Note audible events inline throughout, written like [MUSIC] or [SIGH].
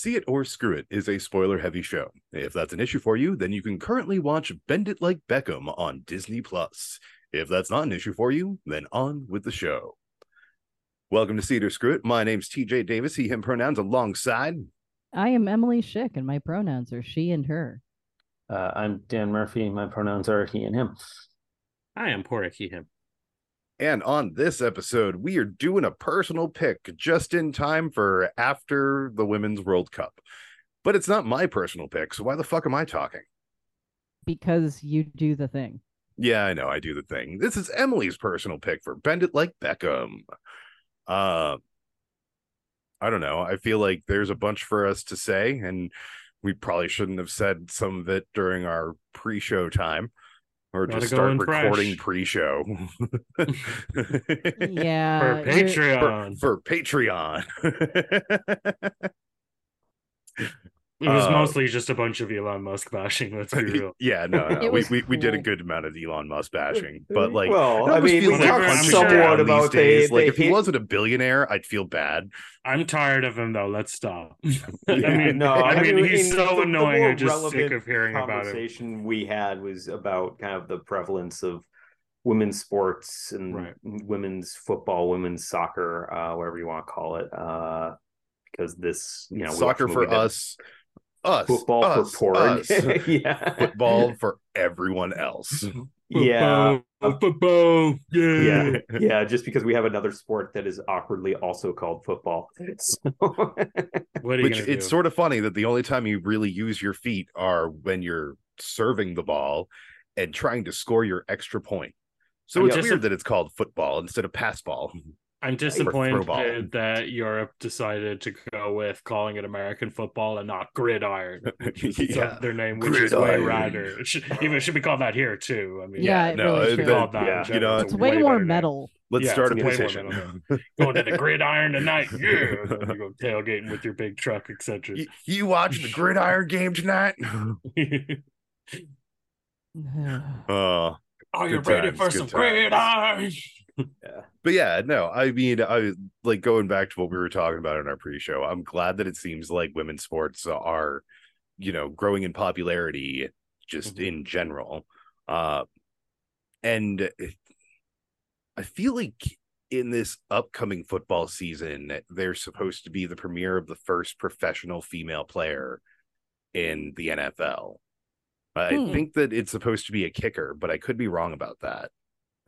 See It or Screw It is a spoiler heavy show. If that's an issue for you, then you can currently watch Bend It Like Beckham on Disney Plus. If that's not an issue for you, then on with the show. Welcome to See It or Screw It. My name's TJ Davis, he, him pronouns alongside. I am Emily Schick, and my pronouns are she and her. Uh, I'm Dan Murphy. My pronouns are he and him. I am Porrick, he, him. And on this episode, we are doing a personal pick just in time for after the Women's World Cup. But it's not my personal pick, so why the fuck am I talking? Because you do the thing. Yeah, I know I do the thing. This is Emily's personal pick for Bend It Like Beckham. Uh I don't know. I feel like there's a bunch for us to say, and we probably shouldn't have said some of it during our pre-show time or Gotta just start recording fresh. pre-show [LAUGHS] [LAUGHS] Yeah. For Patreon. for, for Patreon. [LAUGHS] it was uh, mostly just a bunch of Elon Musk bashing, let's be [LAUGHS] real. yeah, no, [LAUGHS] no. It We, was we we did a good amount of Elon Musk bashing, but like, well, it I almost mean, feels we like talked punching somewhat down these about the- days. like the if he wasn't a billionaire, I'd feel bad. I'm tired of him though. Let's stop. [LAUGHS] I mean, no, I mean, he's so the- the annoying. more I'm just sick relevant of hearing about him. conversation we had was about kind of the prevalence of women's sports and Right. women's football, women's soccer, uh, whatever you want to call it. Uh, because this, you know, Soccer for movie that- us, us, football us, for porn. us. [LAUGHS] yeah, football for everyone else. [LAUGHS] yeah. Football, football, yeah. yeah, yeah. Just because we have another sport that is awkwardly also called football. So- [LAUGHS] What are you Which gonna it's do? sort of funny that the only time you really use your feet are when you're serving the ball and trying to score your extra point. So I'm it's just- weird that it's called football instead of pass ball. Mm-hmm. I'm disappointed that Europe decided to go with calling it American football and not gridiron, [LAUGHS] which Yeah. other name, which is way Gridiron. radder. It should, even should be called that here too. I mean, Yeah, it no, really it- should. that- called that. yeah. You know, general. It's a way better more name. metal. Let's Yeah, start a it's petition. [LAUGHS] Going to the gridiron tonight, [LAUGHS] yeah. And then you go tailgating with your big truck, etc. you, you watch the gridiron game tonight? [SIGHS] Uh, Are you ready times, for some times. gridiron? But yeah, no, I mean, I like going back to what we were talking about in our pre-show. I'm glad that it seems like women's sports are, you know, growing in popularity just Mhm. in general. Uh, and I feel like in this upcoming football season, they're supposed to be the premiere of the first professional female player in the NFL. I Hmm. think that it's supposed to be a kicker, but I could be wrong about that.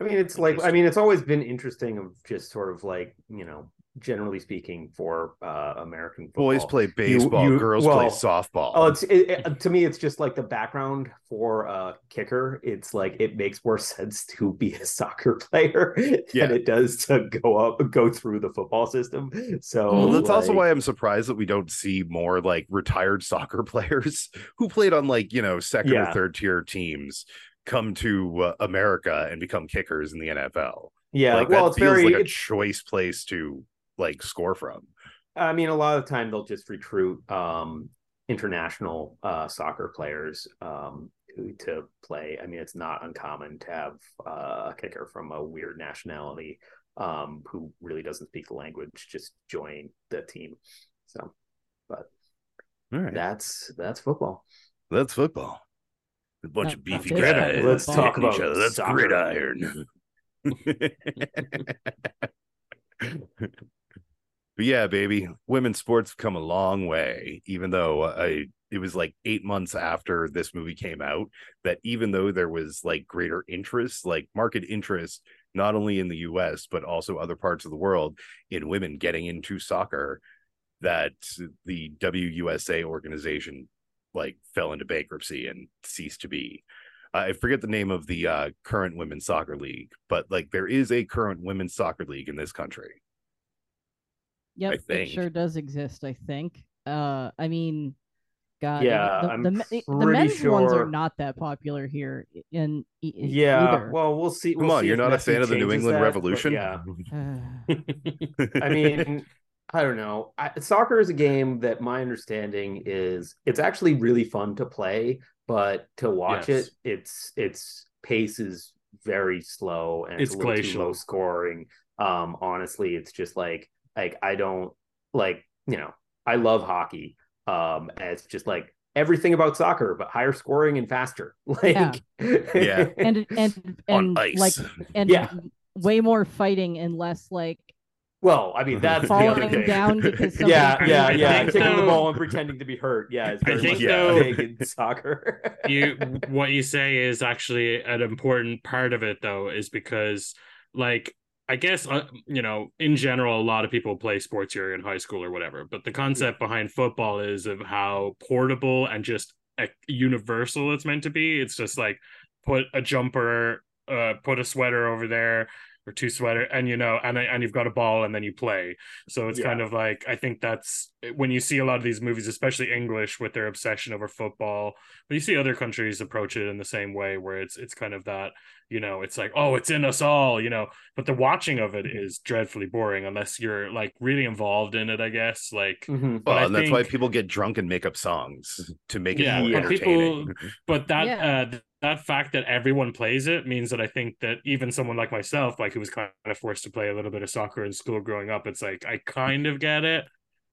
I mean, it's like I mean, it's always been interesting of just sort of like you know, generally speaking, for uh American football. Boys play baseball, you- girls play softball. Oh, it's it, it- to me, it's just like the background for a kicker. It's like it makes more [LAUGHS] sense to be a soccer player Yeah. than it does to go up, go through the football system. So Well, that's also why I'm surprised that we don't see more like retired [LAUGHS] soccer players who played on like, you know, second or third tier teams come to uh, America and become kickers in the NFL. yeah, like well, it's feels very. like a choice place to like score from. I mean, a lot of the time they'll just recruit um, international uh, soccer players um, to play. I mean, it's not uncommon to have uh, a kicker from a weird nationality um, who really doesn't speak the language just join the team. So, but All right. that's that's football. That's football. A bunch That- of beefy that is guys. football. Let's talk hitting each about other. That's soccer. gridiron. [LAUGHS] But yeah, baby, women's sports have come a long way. Even though uh, I, it was like eight months after this movie came out, that even though there was like greater interest, like market interest, not only in the U.S. but also other parts of the world in women getting into soccer, that the WUSA organization like fell into bankruptcy and ceased to be. I forget the name of the uh, current women's soccer league, but like there is a current women's soccer league in this country. Yep, think. it sure does exist. I think. Uh, I mean, God, Yeah, the, I'm the, the pretty men's ones are not that popular here in, e- Yeah, either. well, we'll see. Come we'll on, see you're if not a fan of the New England that, Revolution? Yeah, [SIGHS] Uh, [LAUGHS] [LAUGHS] I mean, I don't know. I, soccer is a game that my understanding is it's actually really fun to play, but to watch Yes. it, it's its pace is very slow and it's, It's a too glacial. low scoring. Um, honestly, it's just like like I don't like you know I love hockey, Um, it's just like everything about soccer, but higher scoring and faster. [LAUGHS] Like, Yeah. [LAUGHS] Yeah. and and on and ice. like and Yeah. way more fighting and less like well, I mean, that's the other falling [LAUGHS] thing. down because [LAUGHS] somebody yeah, yeah, I yeah. think Kicking the ball and pretending to be hurt. Yeah, it's I very think much though- big in soccer. [LAUGHS] you what you say is actually an important part of it though is because like i guess uh, you know in general a lot of people play sports here in high school or whatever but the concept behind football is of how portable and just uh, universal it's meant to be it's just like put a jumper uh put a sweater over there or two sweater and you know and and you've got a ball and then you play so it's Yeah. kind of like i think that's when you see a lot of these movies especially english with their obsession over football but you see other countries approach it in the same way where it's it's kind of that you know it's like oh it's in us all you know but the watching of it is dreadfully boring unless you're like really involved in it i guess like Mhm. but well, I and that's why people get drunk and make up songs to make it Yeah, more but entertaining. but that Yeah. uh that fact that everyone plays it means that i think that even someone like myself like who was kind of forced to play a little bit of soccer in school growing up it's like i kind of get it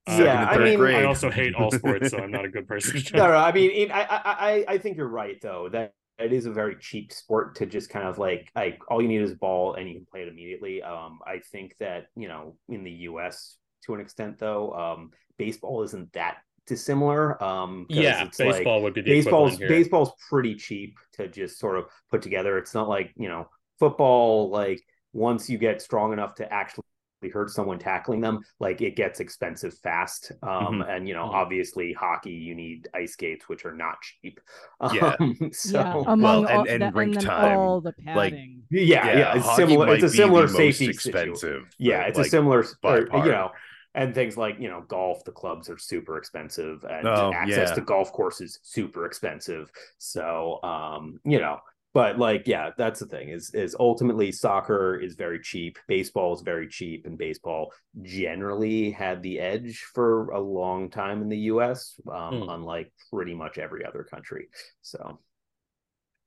Uh, Yeah, Second and I mean- grade. I also hate all sports, so I'm not a good [LAUGHS] person. no, no, I mean, it, I, I, I, I think you're right though that it is a very cheap sport to just kind of like, like all you need is a ball and you can play it immediately. Um, I think that you know in the U.S. to an extent though, um, baseball isn't that dissimilar. Um, yeah, it's like- baseball would be the baseball's here. baseball's pretty cheap to just sort of put together. It's not like you know football. Like once you get strong enough to actually hurt someone tackling them, like it gets expensive fast. Um, and you know Mhm. obviously hockey you need ice skates which are not cheap. [LAUGHS] Yeah. Um, so yeah among and- all, and that- rink then time, all the like, padding yeah, yeah, it's hockey similar. It's might a be similar the most safety situation. expensive. Yeah, it's like, a similar, or, you know, and things like you know, golf. The clubs are super expensive, and Oh, access yeah. to golf courses super expensive. So, um, you know, but like, yeah, that's the thing. Is is ultimately soccer is very cheap. Baseball is very cheap, and baseball generally had the edge for a long time in the U.S. Um, Hmm. unlike pretty much every other country. So,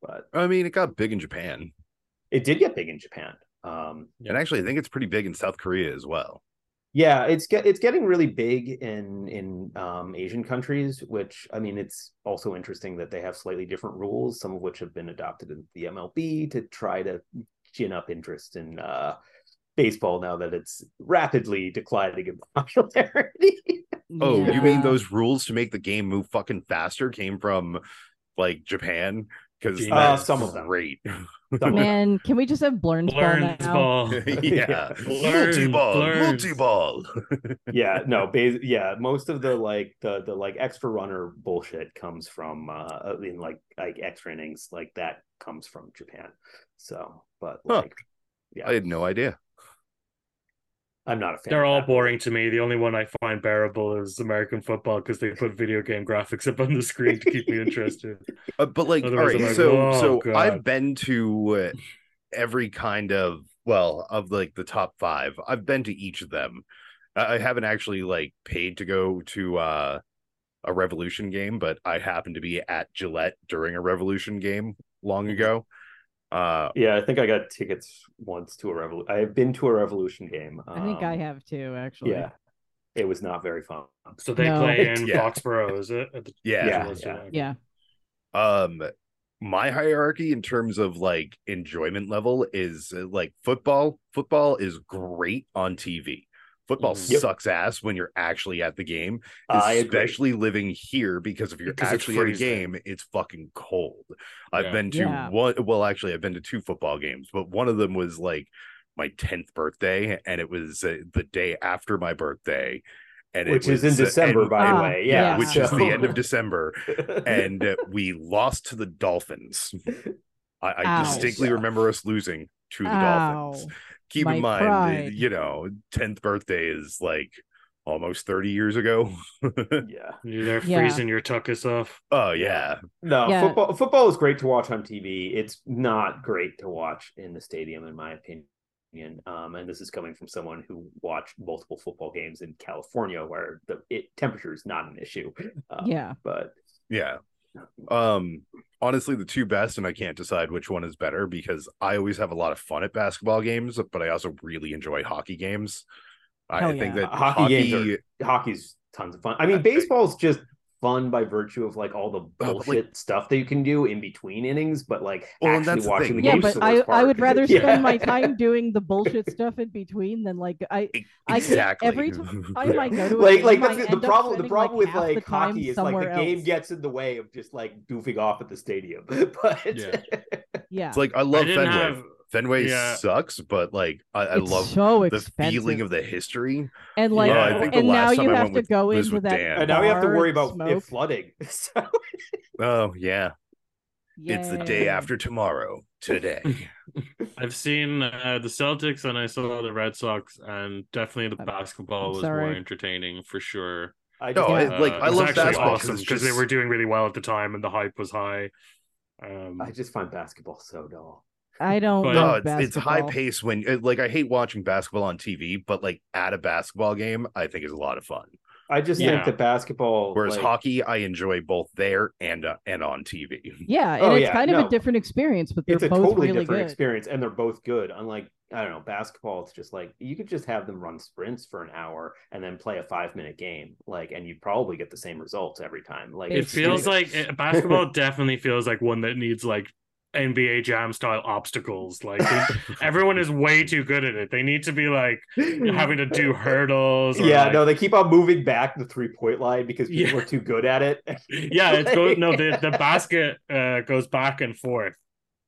but I mean, it got big in Japan, it did get big in Japan. Um, and actually, I think it's pretty big in South Korea as well. Yeah, it's get it's getting really big in in um, Asian countries, which I mean, it's also interesting that they have slightly different rules, some of which have been adopted in the MLB to try to gin up interest in uh, baseball now that it's rapidly declining in [LAUGHS] popularity. Oh, you mean those rules to make the game move fucking faster came from like Japan? Because Uh, some of them. great. Man can we just have blernsball now ball. [LAUGHS] yeah, [LAUGHS] Learn, multi-ball, multi-ball. [LAUGHS] yeah, no, bas- yeah, most of the like the the like extra runner bullshit comes from uh in like like extra innings like that comes from Japan. So, but Huh. yeah, I had no idea. I'm not a fan. They're of all that. boring to me. The only one I find bearable is American football because they put video game graphics up on the screen to keep me interested. [LAUGHS] Uh, but like, all Otherwise, right, like, so "Oh, so God." I've been to uh, every kind of well of like the top five. I've been to each of them. I I haven't actually like paid to go to uh, a Revolution game, but I happened to be at Gillette during a Revolution game long ago. Uh, Yeah, I think I got tickets once to a revolution. I have been to a revolution game. i think i um, have too actually Yeah, it was not very fun. So they No. play in [LAUGHS] Yeah. Foxborough, is it? At the- yeah, Yeah. yeah. yeah um my hierarchy in terms of like enjoyment level is uh, like football football is great on tv football Mhm. Yep. sucks ass when you're actually at the game I agree. especially living here because if you're Because actually at a game it's fucking cold i've been to Yeah. one well actually i've been to two football games but one of them was like my 10th birthday and it was uh, the day after my birthday and Which is in was, uh, December, and- by the Ah, way. yeah. Yeah, which is the end of [LAUGHS] december and uh, we lost to the Dolphins. [LAUGHS] I, I distinctly remember us losing to the Ow. Dolphins. Keep My in mind, pride. you know, 10th birthday is like almost 30 years ago. [LAUGHS] yeah. You're there Yeah. freezing your tuckus off. oh, yeah. No, Yeah. football football is great to watch on TV. It's not great to watch in the stadium, in my opinion. Um, and this is coming from someone who watched multiple football games in California, where the it, temperature is not an issue. Uh, yeah but Yeah. Um, honestly, the two best, and I can't decide which one is better because I always have a lot of fun at basketball games, but I also really enjoy hockey games. I Hell think that Hockey hockey, games hockey's tons of fun. I mean, baseball's just fun by virtue of like all the Oh, bullshit like- stuff that you can do in between innings, but like Well, and actually that's the watching thing. the yeah, game. but I I would rather [LAUGHS] Yeah. spend my time [LAUGHS] doing the bullshit stuff in between than like I can't- exactly. every time I might go to a like game, like I that's the, the problem the problem like, with like hockey is like the somewhere game gets in the way of just like goofing off at the stadium [LAUGHS] but Yeah. yeah. It's like I love didn't Fenway. have- Fenway Yeah. sucks, but like I, I love so the expensive. feeling of the history. and like Yeah, I think and now you have to with- go was into with that Dan. and now we have to worry about smoke. it flooding [LAUGHS] so Oh yeah. It's the day after tomorrow. Today. [LAUGHS] I've seen uh, the Celtics and I saw the Red Sox, and definitely the basketball was more entertaining for sure. I No, just I- like Uh, I love actually basketball 'cause awesome it's because they were doing really well at the time and the hype was high. Um, I just find basketball so dull I don't But- No, it's, it's high basketball. pace when like I hate watching basketball on TV, but like at a basketball game, I think is a lot of fun. I just Yeah. think that basketball Whereas like, hockey, I enjoy both there and uh, and on TV. Yeah, and Oh, it's yeah, kind of no. a different experience, but they're both really good. it's a totally really different good. experience and they're both good unlike i don't know basketball it's just like you could just have them run sprints for an hour and then play a five minute game like and you'd probably get the same results every time like it feels like it, basketball [LAUGHS] definitely feels like one that needs like NBA Jam style obstacles. Like they- [LAUGHS] everyone is way too good at it. They need to be like having to do hurdles. Or yeah like- no they keep on moving back the three point line because people Yeah. are too good at it [LAUGHS] yeah, it's go no the the [LAUGHS] basket uh, goes back and forth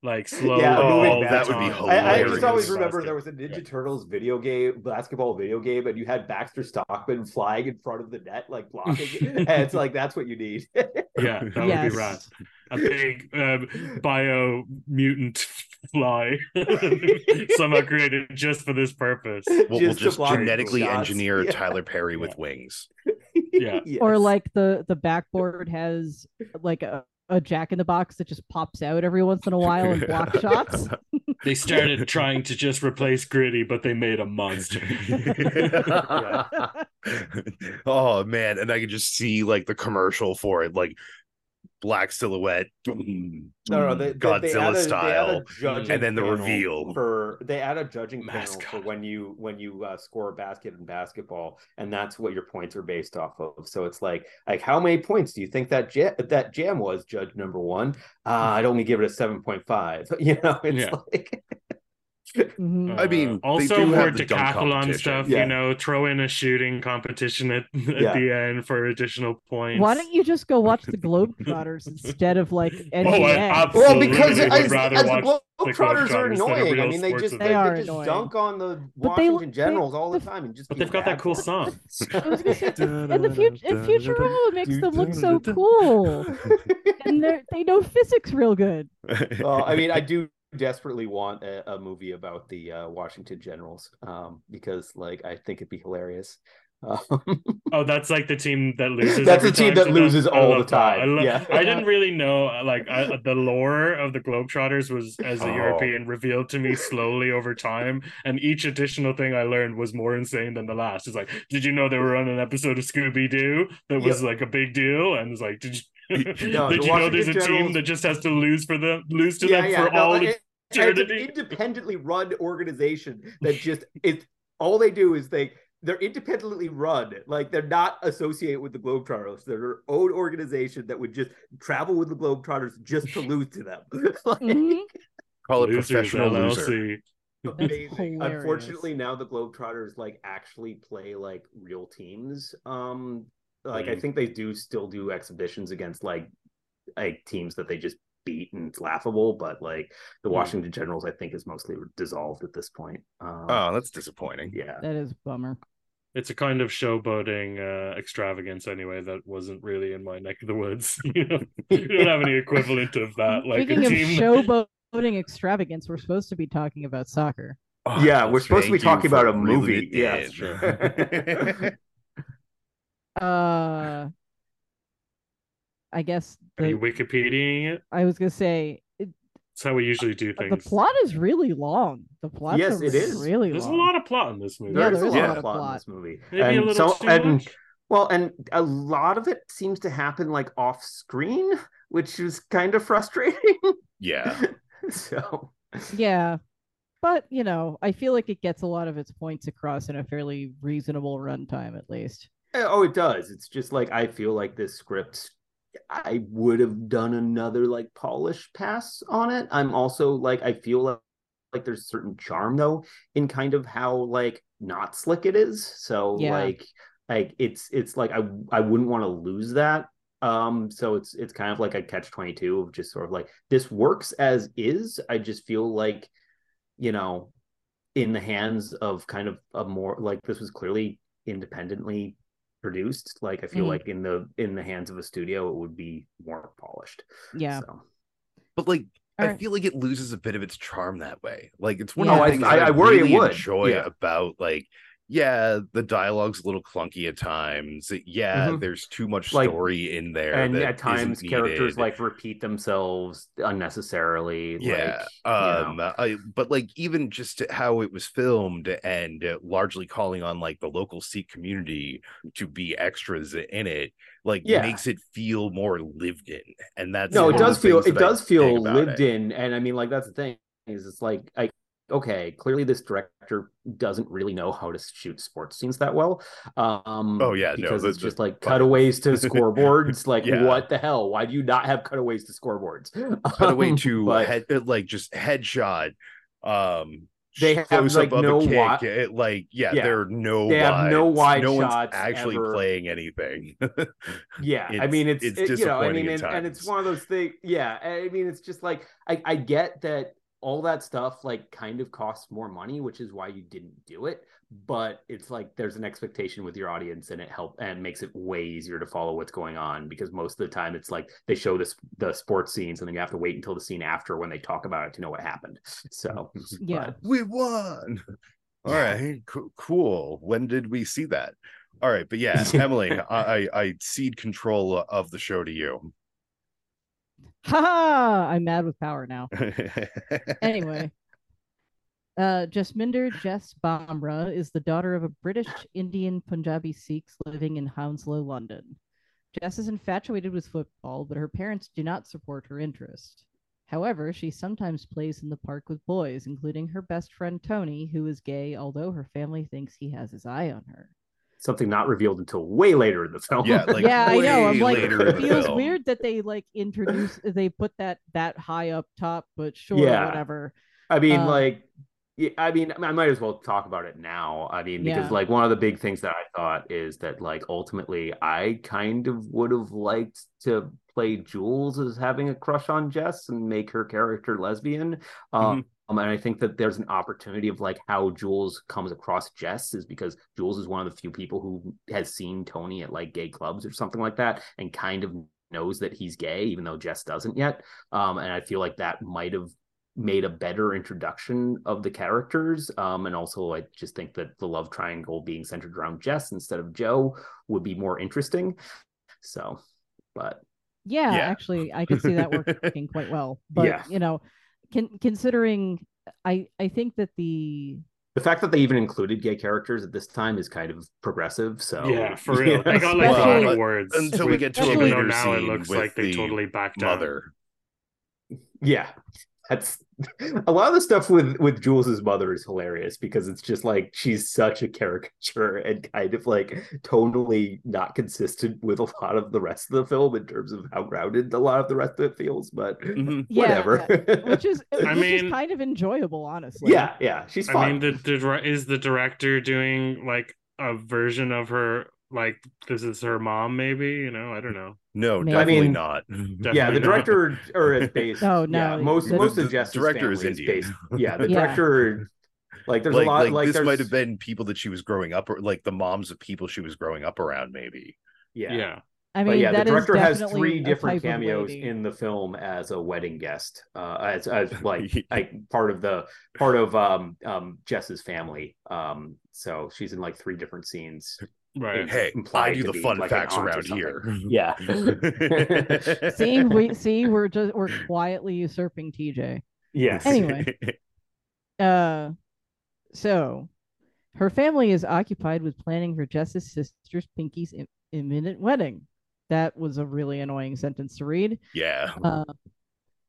like slow, Yeah, Oh, all the that would be time. I, I just always Basket. remember there was a Ninja Turtles video game, basketball video game, and you had Baxter Stockman flying in front of the net, like blocking. and it's like that's what you need. Yeah, that would be rad. A big um, bio mutant fly [LAUGHS] somehow created just for this purpose. We'll, we'll Just to just block genetically shots. engineer Yeah. Tyler Perry with Yeah. wings. [LAUGHS] Yeah. Or like the the backboard has like a, a jack in the box that just pops out every once in a while and blocks [LAUGHS] shots. They started trying to just replace Gritty, but they made a monster. oh man, and I could just see like the commercial for it, like black silhouette, [LAUGHS] no, no, they, they- Godzilla they add a- they a style, and then the reveal. for they add a judging panel for when you when you uh, score a basket in basketball, and that's what your points are based off of. So it's like like how many points do you think that ja- that jam was? Judge number one, uh, I'd only give it a seven point five. [LAUGHS] You know, it's Yeah. like [LAUGHS] Mhm. I mean, Uh, also do more have the decathlon stuff. Yeah. You know, throw in a shooting competition at, [LAUGHS] at Yeah. the end for additional points. Why don't you just go watch the [LAUGHS] Globetrotters instead of like NBA? [LAUGHS] Oh, well because would as, rather as the watch the Globetrotters are Globetrotters than a annoying. I mean, they just they, They are just annoying. dunk on the But they- Washington they- Generals all the the- time and just. But they've got that cool song. I was gonna say, and the future, Futurama makes them look so cool, and they they know physics real good. well, I mean, I do desperately want a, a movie about the uh, Washington Generals um, because, like, I think it'd be hilarious. Um, [LAUGHS] Oh, that's like the team that loses. That's the team that to them? loses all the time. I, lo- Yeah. I didn't [LAUGHS] really know like I, the lore of the Globetrotters was as a Oh. European revealed to me slowly over time, and each additional thing I learned was more insane than the last. It's like, did you know they were on an episode of Scooby Doo that was like a big deal? And it's like, did you? No, [LAUGHS] did the you know there's a team that just has to lose for them, lose to yeah, them yeah, for no, all it- it's an independently run organization that just [LAUGHS] it's all they do is they they're independently run. Like they're not associated with the Globetrotters. They're their own organization that would just travel with the Globetrotters just to lose to them. [LAUGHS] Like, Mhm. Call it Losers, professional loser. LLC. amazing. Unfortunately, now the Globetrotters like actually play like real teams. Um, like I Mm. think they do still do exhibitions against like like teams that they just beat and it's laughable. But like the Mm. Washington Generals, I think is mostly dissolved at this point. Um, Oh, that's disappointing. yeah. That is a bummer. It's a kind of showboating uh, extravagance anyway that wasn't really in my neck of the woods. [LAUGHS] you, know? you don't have any [LAUGHS] equivalent of that. Like Speaking a of showboating extravagance, we're supposed to be talking about soccer. Oh, Yeah, we're supposed to be talking about a reeling movie. it Yeah, in. that's true. Uh, I guess Are you the, Wikipediaing it? I was gonna say it, That's how we usually do things. the plot is really long. The plot Yes, it is. really There's a lot of plot in this movie. Yeah, There's there a lot a of lot of plot in this movie. Maybe a and little so too and much. well, and a lot of it seems to happen like off screen, which is kind of frustrating. yeah. [LAUGHS] so Yeah. But, you know, I feel like it gets a lot of its points across in a fairly reasonable runtime, at least. Oh, it does. It's just like I feel like this script I would have done another like polish pass on it. I'm also like I feel like like there's certain charm though in kind of how like not slick it is. So yeah. like like it's it's like I I wouldn't want to lose that. Um so it's it's kind of like a catch 22 of just sort of like this works as is. I just feel like you know in the hands of kind of a more like this was clearly independently produced like i feel mm. like in the in the hands of a studio it would be more polished yeah so. but like All I right. feel like it loses a bit of its charm that way. Like it's one yeah. of the things I, I, I worry really it would. enjoy yeah. about like yeah, the dialogue's a little clunky at times. Yeah, mm-hmm. there's too much story like, in there, and at times characters like repeat themselves unnecessarily. Yeah, like, um, I, but like even just how it was filmed and largely calling on like the local Sikh community to be extras in it, like yeah. makes it feel more lived in, and that's no, it does feel it does feel lived it. in, and I mean like that's the thing is it's like I okay, clearly this director doesn't really know how to shoot sports scenes that well. Um, oh yeah, because no, it's just like cutaways to [LAUGHS] scoreboards. Like yeah. what the hell? Why do you not have cutaways to scoreboards? [LAUGHS] Cutaway um, to but... head, like just headshot. Um, they have like no kick. It, like yeah, yeah, there are no they have no wide no shots one's actually ever. playing anything. [LAUGHS] yeah, I mean it's, it's it, you know I mean and, and, it's one of those things. Yeah, I mean it's just like I I get that all that stuff like kind of costs more money, which is why you didn't do it. But it's like there's an expectation with your audience, and it help and makes it way easier to follow what's going on because most of the time it's like they show this the sports scenes, and then you have to wait until the scene after when they talk about it to know what happened. [LAUGHS] So [LAUGHS] yeah, but... we won. [LAUGHS] All right, cool. When did we see that? All right, but yeah, Emily, I I cede control of the show to you. Ha I'm mad with power now. anyway. [LAUGHS] Uh, Jesminder Jess Bhamra is the daughter of a British Indian Punjabi Sikhs living in Hounslow, London. Jess is infatuated with football, but her parents do not support her interest. However, she sometimes plays in the park with boys, including her best friend Tony, who is gay, although her family thinks he has his eye on her something not revealed until way later in the film. Yeah, [LAUGHS] like yeah, I know. I'm like, it feels weird that they like introduce they put that that high up top, but sure, yeah. whatever. I mean, um, like, I mean, I might as well talk about it now. I mean, because yeah. like one of the big things that I thought is that like ultimately, I kind of would have liked to play Jules as having a crush on Jess and make her character lesbian. Um, mm-hmm. Um, and I think that there's an opportunity of like how Jules comes across Jess is because Jules is one of the few people who has seen Tony at like gay clubs or something like that and kind of knows that he's gay, even though Jess doesn't yet. Um, and I feel like that might have made a better introduction of the characters. Um, and also, I just think that the love triangle being centered around Jess instead of Joe would be more interesting. So, but yeah, yeah. actually, I could see that working [LAUGHS] quite well. But yeah. you know, con- considering I I think that the the fact that they even included gay characters at this time is kind of progressive. So yeah, for [LAUGHS] real. I got like well, a lot of words until we get to a later now scene. It looks like they totally backed mother. Yeah, that's a lot of the stuff with with Jules's mother is hilarious because it's just like she's such a caricature and kind of like totally not consistent with a lot of the rest of the film in terms of how grounded a lot of the rest of it feels. But mm-hmm. [LAUGHS] whatever, yeah, which is [LAUGHS] I which mean, is kind of enjoyable, honestly. Yeah, yeah, she's. Fun. I mean, the, the is the director doing like a version of her like this is her mom maybe you know i don't know no maybe. definitely I mean, not definitely yeah the director not. [LAUGHS] or is based oh no yeah, most the, most of Jess's director is Indian based, yeah the [LAUGHS] yeah. director like there's like, a lot like, like this might have been people that she was growing up or like the moms of people she was growing up around maybe yeah yeah I mean, but yeah, the director has three different cameos in the film as a wedding guest, uh, as as [LAUGHS] like like part of the part of um um Jess's family. Um, so she's in like three different scenes. Right. Hey, I do the fun like facts around here. [LAUGHS] Yeah. [LAUGHS] see, we see we're just we're quietly usurping TJ. Yes. Anyway. [LAUGHS] uh so her family is occupied with planning for Jess's sister's Pinky's Im- imminent wedding. That was a really annoying sentence to read. Yeah. Uh,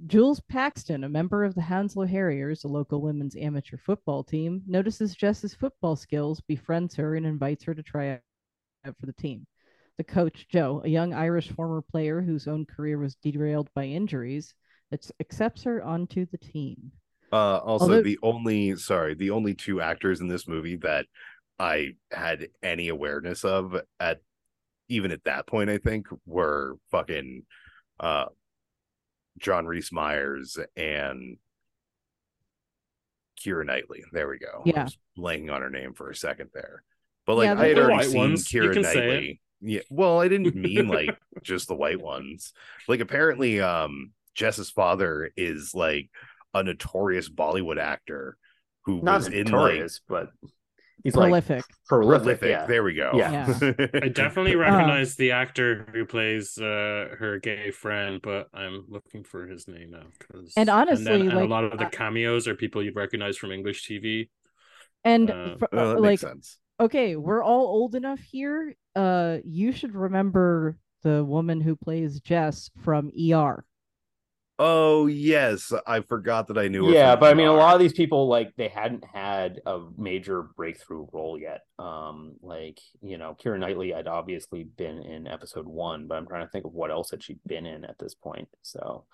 Jules Paxton, a member of the Hounslow Harriers, a local women's amateur football team, notices Jess's football skills, befriends her, and invites her to try for the team. The coach, Joe, a young Irish former player whose own career was derailed by injuries, accepts her onto the team. Uh, also, Although- the only sorry, the only two actors in this movie that I had any awareness of at even at that point, I think, were fucking uh John Rhys Meyers and Keira Knightley. There we go. Yeah. blanking on her name for a second there. But like Yeah, I had the already seen ones. You Keira can. Knightley. Yeah. Well, I didn't mean [LAUGHS] like just the white ones. Like apparently um Jess's father is like a notorious Bollywood actor who Not was in like notorious, but he's like Prolific. prolific. prolific. Yeah. There we go. Yeah. [LAUGHS] [LAUGHS] I definitely Uh, recognize the actor who plays uh, her gay friend, but I'm looking for his name now. Cause... And honestly, then- and a lot of the cameos are people you'd recognize from English TV. And Uh, fr- Well, that like, makes sense. Okay, we're all old enough here. Uh, you should remember the woman who plays Jess from ER. Oh yes, I forgot that I knew. her yeah, from but I mean, a lot of these people like they hadn't had a major breakthrough role yet. Um, like you know, Keira Knightley had obviously been in episode one, but I'm trying to think of what else had she been in at this point. So,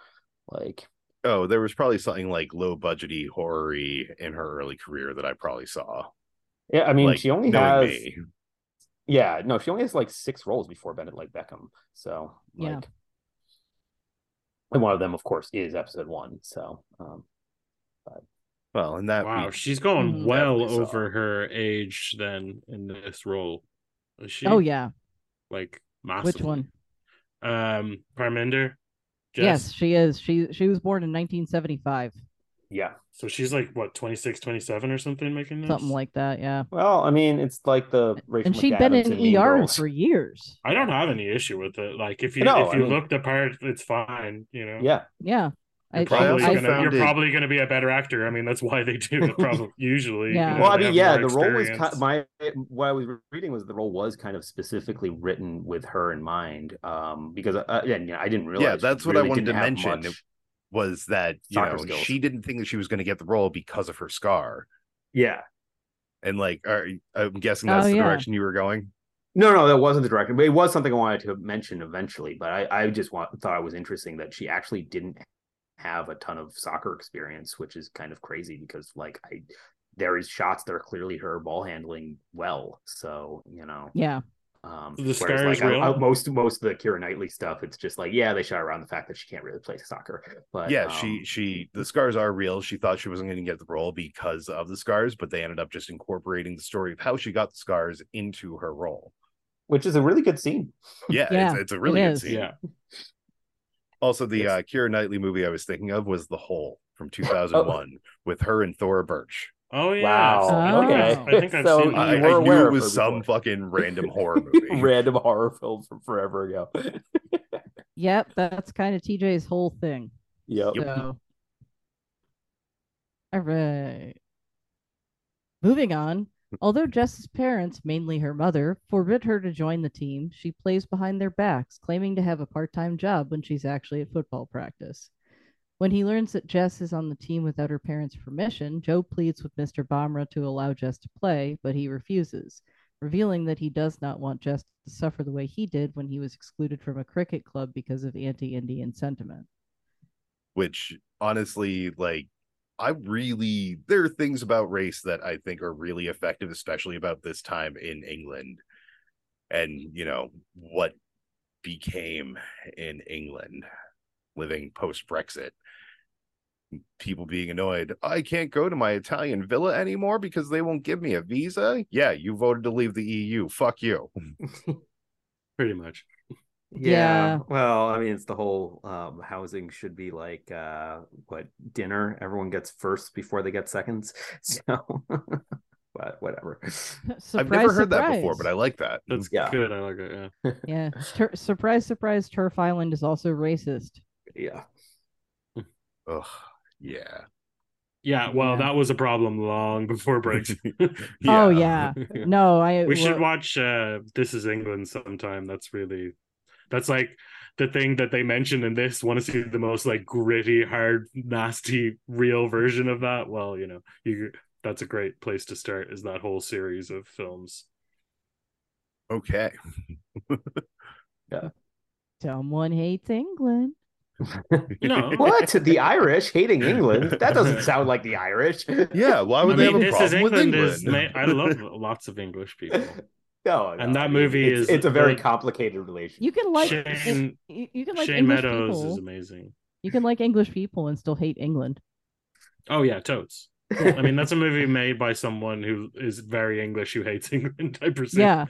like, Oh, there was probably something like low budgety horror in her early career that I probably saw. Yeah, I mean, like, she only has me. yeah, no, she only has like six roles before Bend It Like Beckham. So, Yeah. and one of them, of course, is episode one. So, um, Well, and that Wow, we- she's going Mhm. well Definitely saw. over her age then in this role. Is she? Oh yeah, like massively. which one? Um, Parminder. Jess? Yes, she is. She she was born in 1975, yeah. So she's like what 26, 27 or something making this? something like that. Yeah, Well, I mean, it's like the Rachel and she'd been in Mean ER Girls. for years. I don't have any issue with it. Like if you No, if I you mean- look the part, it's fine. You know. Yeah, Yeah, You're I, probably I also gonna found you're it- probably gonna be a better actor. I mean, that's why they do it. [LAUGHS] Probably usually. Yeah. you know, well, I mean, yeah, the role was experience. kind my what I was reading was the role was kind of specifically written with her in mind, um, because uh, again, yeah, I didn't realize. yeah, that's what I wanted to mention. much- It was that you soccer know skills. she didn't think that she was going to get the role because of her scar, Yeah, and like, are, I'm guessing Oh, that's the yeah. direction you were going. no, no, that wasn't the direction. but it was something I wanted to mention eventually. But I, I just want, thought it was interesting that she actually didn't have a ton of soccer experience, which is kind of crazy because, like, I there is shots that are clearly her ball handling well. So you know, yeah, Um, The whereas, scar like is I- real? I- most most of the Keira Knightley stuff, it's just like yeah, they shot around the fact that she can't really play soccer. But yeah, um, she she the scars are real. She thought she wasn't going to get the role because of the scars, but they ended up just incorporating the story of how she got the scars into her role. which is a really good scene. Yeah, Yeah, it's, it's a really it good is. scene. Yeah. Also, the Yes. uh, Keira Knightley movie I was thinking of was The Hole from [LAUGHS] 2001 with her and Thora Birch. Oh yeah. Wow. I think Okay. I've- think I've So seen [LAUGHS] I, I knew it was some before. fucking random horror [LAUGHS] movie. Random horror film from forever ago. [LAUGHS] yep. That's kind of TJ's whole thing. yep. Yep. So, all right. Moving on. Although Jess's parents, mainly her mother, forbid her to join the team, she plays behind their backs, claiming to have a part time job when she's actually at football practice. When he learns that Jess is on the team without her parents' permission, Joe pleads with Mr. Bhamra to allow Jess to play, but he refuses, revealing that he does not want Jess to suffer the way he did when he was excluded from a cricket club because of anti Indian sentiment. which honestly like i really there are things about race that i think are really effective especially about this time in england and you know what became in england living post brexit people being annoyed i can't go to my italian villa anymore because they won't give me a visa yeah you voted to leave the eu fuck you [LAUGHS] Pretty much. Yeah. Well, I mean, it's the whole um, housing should be like uh, what dinner. Everyone gets first before they get seconds. [LAUGHS] So, [LAUGHS] but whatever. surprise, i've never heard that before but i like that That's Yeah. good. I like it. Yeah. Yeah. Tur- surprise, surprise, TERF Island is also racist. Yeah. Ugh, yeah Yeah. Well, Yeah. that was a problem long before Brexit. [LAUGHS] [LAUGHS] Oh yeah. No, I we should watch uh This Is England sometime. That's really that's like the thing that they mentioned in this. Want to see the most like gritty, hard, nasty, real version of that? Well, you know, you that's a great place to start. Is that whole series of films? Okay. Yeah. [LAUGHS] Someone hates England. No. [LAUGHS] what? The Irish hating England? That doesn't [LAUGHS] sound like the Irish. Yeah, why would I they mean, have a this is problem with England. England? Is, ma- I love [LAUGHS] lots of English people. No, And that movie it's, is- it's a very like- complicated relationship. You can like Shane, you, you can like Shane English Meadows people. is amazing. You can like English people and still hate England. Oh yeah, totes. I mean, that's a movie made by someone who is very English who hates England. I presume. Yeah.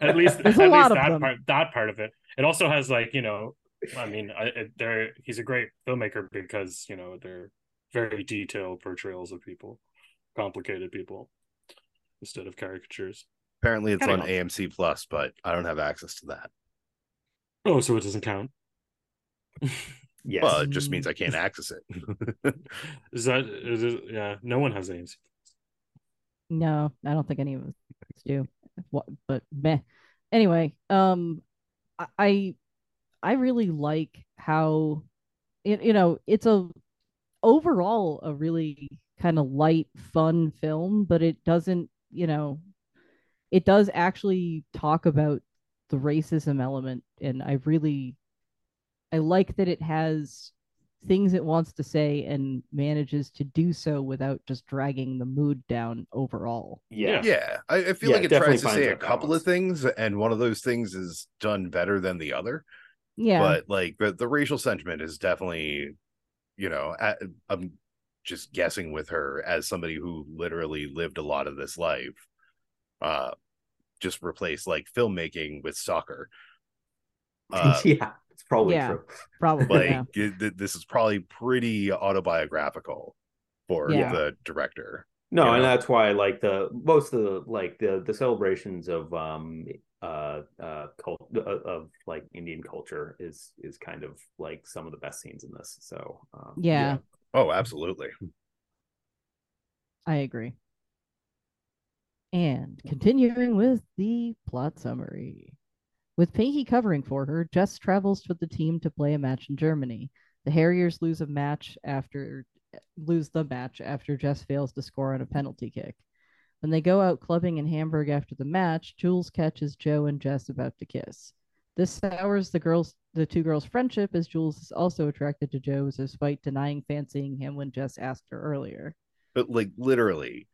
at least There's at least that them. part that part of it. It also has like you know, I mean, I, it, there he's a great filmmaker because you know they're very detailed portrayals of people, complicated people, instead of caricatures. Apparently, it's on helps. AMC Plus, but I don't have access to that. Oh, so it doesn't count. [LAUGHS] Yes. Well, it just means I can't [LAUGHS] access it. [LAUGHS] Is that is it, yeah? No one has AMC. No, I don't think any of us do. What, but meh. Anyway, um, I- I I really like how it you know it's a overall a really kind of light, fun film, but it doesn't you know it does actually talk about the racism element, and I really I like that it has things it wants to say and manages to do so without just dragging the mood down overall. yeah. yeah, I, I feel Yeah, like it tries to say a couple balance. of things, and one of those things is done better than the other. Yeah. But like the, the racial sentiment is definitely, you know, I, I'm just guessing with her as somebody who literally lived a lot of this life. Uh, just replace like filmmaking with soccer. [LAUGHS] Uh, yeah, it's probably Yeah. true. Probably. [LAUGHS] like yeah. it- this is probably pretty autobiographical for Yeah. the director. No, you and know? that's why like the most of the like the the celebrations of um uh uh cult uh, of like Indian culture is is kind of like some of the best scenes in this. So um, Yeah. Oh, absolutely. I agree. And continuing with the plot summary. With Pinky covering for her, Jess travels with the team to play a match in Germany. The Harriers lose a match after lose the match after Jess fails to score on a penalty kick. When they go out clubbing in Hamburg after the match, Jules catches Joe and Jess about to kiss. This sours the girls the two girls' friendship as Jules is also attracted to Joe despite denying fancying him when Jess asked her earlier. But like literally,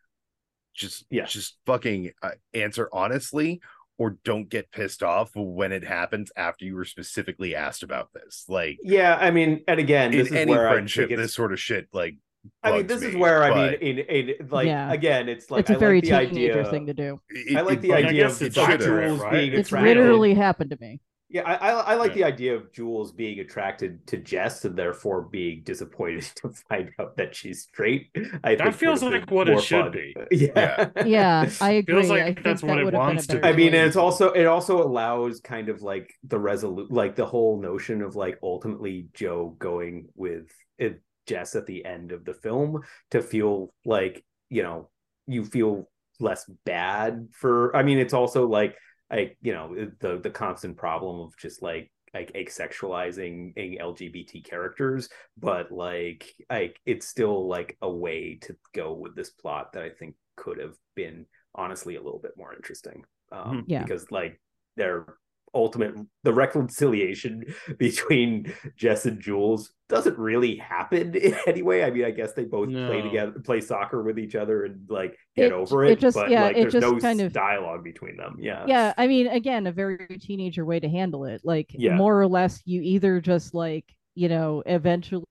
just Yeah. just fucking uh, answer honestly, or don't get pissed off when it happens after you were specifically asked about this. Like yeah. I mean, and again, this in is any where friendship, I think this it's, sort of shit like. I mean, bugs this is me, where I mean, in in like Yeah. again, it's like it's a I very like the teenager idea. thing to do. it- I like it the idea of it's like Jules right? being It's attracted. literally happened to me. Yeah, I, I, I like Yeah. the idea of Jules being attracted to Jess and therefore being disappointed [LAUGHS] to find out that she's straight. I That think feels would have like what it should fun. be. [LAUGHS] Yeah, Yeah, [LAUGHS] I agree. Feels like I think that's that what it would have been a wants to better I mean, and it's also it also allows kind of like the resolute, like the whole notion of like ultimately Joe going with it, Jess at the end of the film to feel like you know you feel less bad for. I mean, it's also like like you know the the constant problem of just like like asexualizing LGBT characters, but like like it's still like a way to go with this plot that I think could have been honestly a little bit more interesting. Um, Yeah. because like their ultimate the reconciliation [LAUGHS] between Jess and Jules doesn't really happen [LAUGHS] in any way. I mean, I guess they both play together, play soccer with each other, and like get It- over it it. just- but yeah, like, it there's just no kind of- dialogue between them. Yeah, yeah i mean again a very teenager way to handle it like Yeah. more or less you either just like you know eventually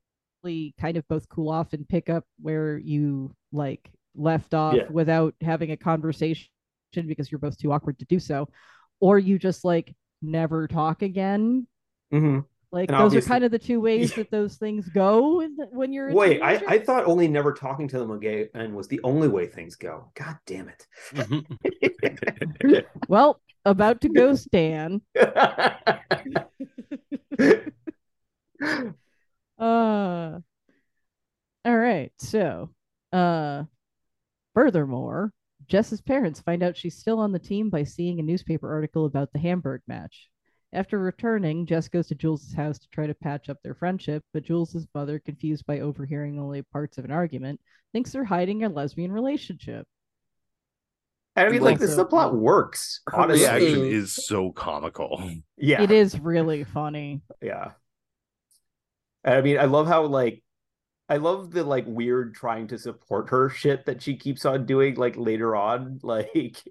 kind of both cool off and pick up where you like left off Yeah. without having a conversation because you're both too awkward to do so or you just like never talk again hmm like And those are kind of the two ways Yeah. that those things go when you're a Wait, I. I thought only never talking to them again was the only way things go. God damn it. [LAUGHS] well about to go stan [LAUGHS] Uh all right. So uh furthermore, Jess's parents find out she's still on the team by seeing a newspaper article about the Hamburg match. After returning, Jess goes to Jules's house to try to patch up their friendship, but Jules's mother, confused by overhearing only parts of an argument, thinks they're hiding a lesbian relationship. And I mean, like, the Also- subplot works. Her Honestly, reaction is so comical. yeah, It is really funny. yeah. I mean, I love how like I love the like weird trying to support her shit that she keeps on doing like later on. [LAUGHS] Like,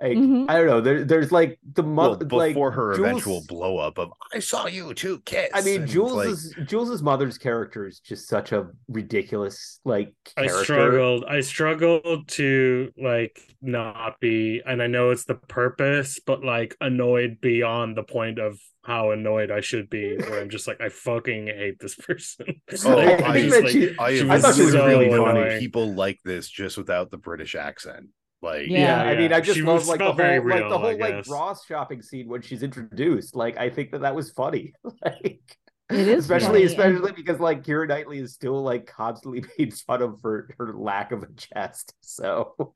like Mhm. I don't know. There, there's like the Well, mother like before her Jules- eventual blow up of "I saw you too, kiss." I mean, and it's Jules's Jules's mother's character is just such a ridiculous like I struggled. I struggled to like not be, and I know it's the purpose, but like annoyed beyond the point of how annoyed I should be. Where I'm just like, I fucking hate this person. [LAUGHS] Oh, Like, I I'm just that she- I, she I thought she was really really know funny. people like this just without the British accent. Like, Yeah. Yeah, I mean, I just She love like the whole very like the whole like. Ross shopping scene when she's introduced. Like, I think that that was funny. [LAUGHS] like, It is especially funny, especially because like Keira Knightley is still like constantly [LAUGHS] made fun of for her lack of a chest. [LAUGHS] So,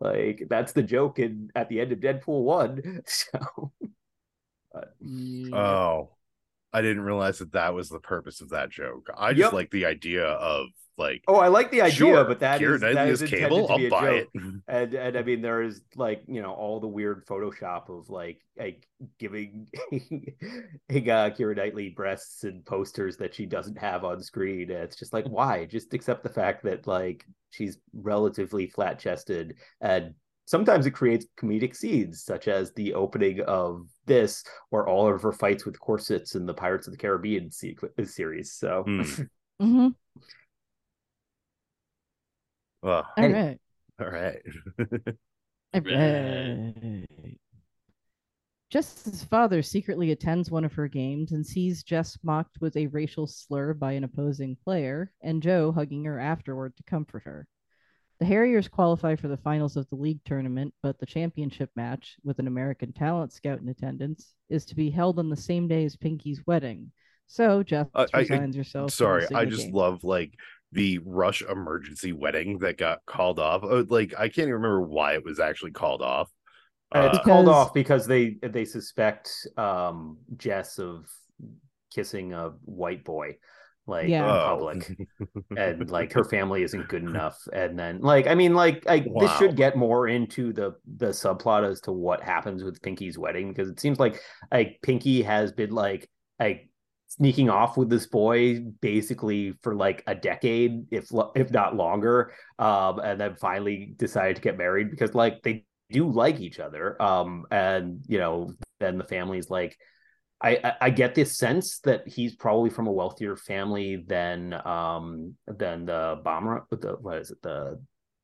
like, that's the joke in at the end of Deadpool one. So, Yeah. oh, I didn't realize that that was the purpose of that joke. I just Yep. like the idea of like, oh, I like the idea, sure, but that Keira is that is is intended cable. to be I'll a buy joke. it. [LAUGHS] and and I mean there is like you know all the weird Photoshop of like like giving [LAUGHS] giving, uh, Keira Knightley breasts and posters that she doesn't have on screen. And it's just like why? Just accept the fact that like she's relatively flat chested and. Sometimes it creates comedic scenes, such as the opening of this, or all of her fights with corsets in the Pirates of the Caribbean se- series. So, Hmm. [LAUGHS] hmm Well, All Hey. right. all right. [LAUGHS] All right. Jess's father secretly attends one of her games and sees Jess mocked with a racial slur by an opposing player, and Joe hugging her afterward to comfort her. The Harriers qualify for the finals of the league tournament, but the championship match, with an American talent scout in attendance, is to be held on the same day as Pinky's wedding. So Jess I- I- resigns herself. Sorry, I just game. love like the rush emergency wedding that got called off. Uh, Like I can't even remember why it was actually called off. Uh, it's Uh, called off because they they suspect um Jess of kissing a white boy like Yeah. in oh. public [LAUGHS] and like her family isn't good [LAUGHS] enough and then like i mean like I, this should get more into the the subplot as to what happens with pinky's wedding because it seems like like pinky has been like like sneaking off with this boy basically for like a decade if if not longer um and then finally decided to get married because like they do like each other um and you know then the family's like I, I get this sense that he's probably from a wealthier family than um than the Bhamra the what is it the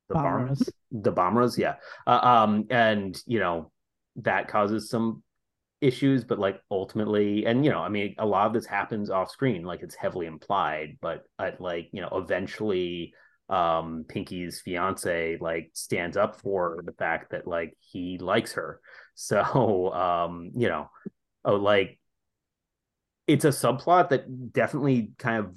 the Bhamra Bhamras. the Bhamras yeah uh, um and you know that causes some issues but like ultimately and you know i mean a lot of this happens off screen like it's heavily implied but uh, like you know eventually um pinky's fiance like stands up for the fact that like he likes her [LAUGHS] so um you know oh like it's a subplot that definitely kind of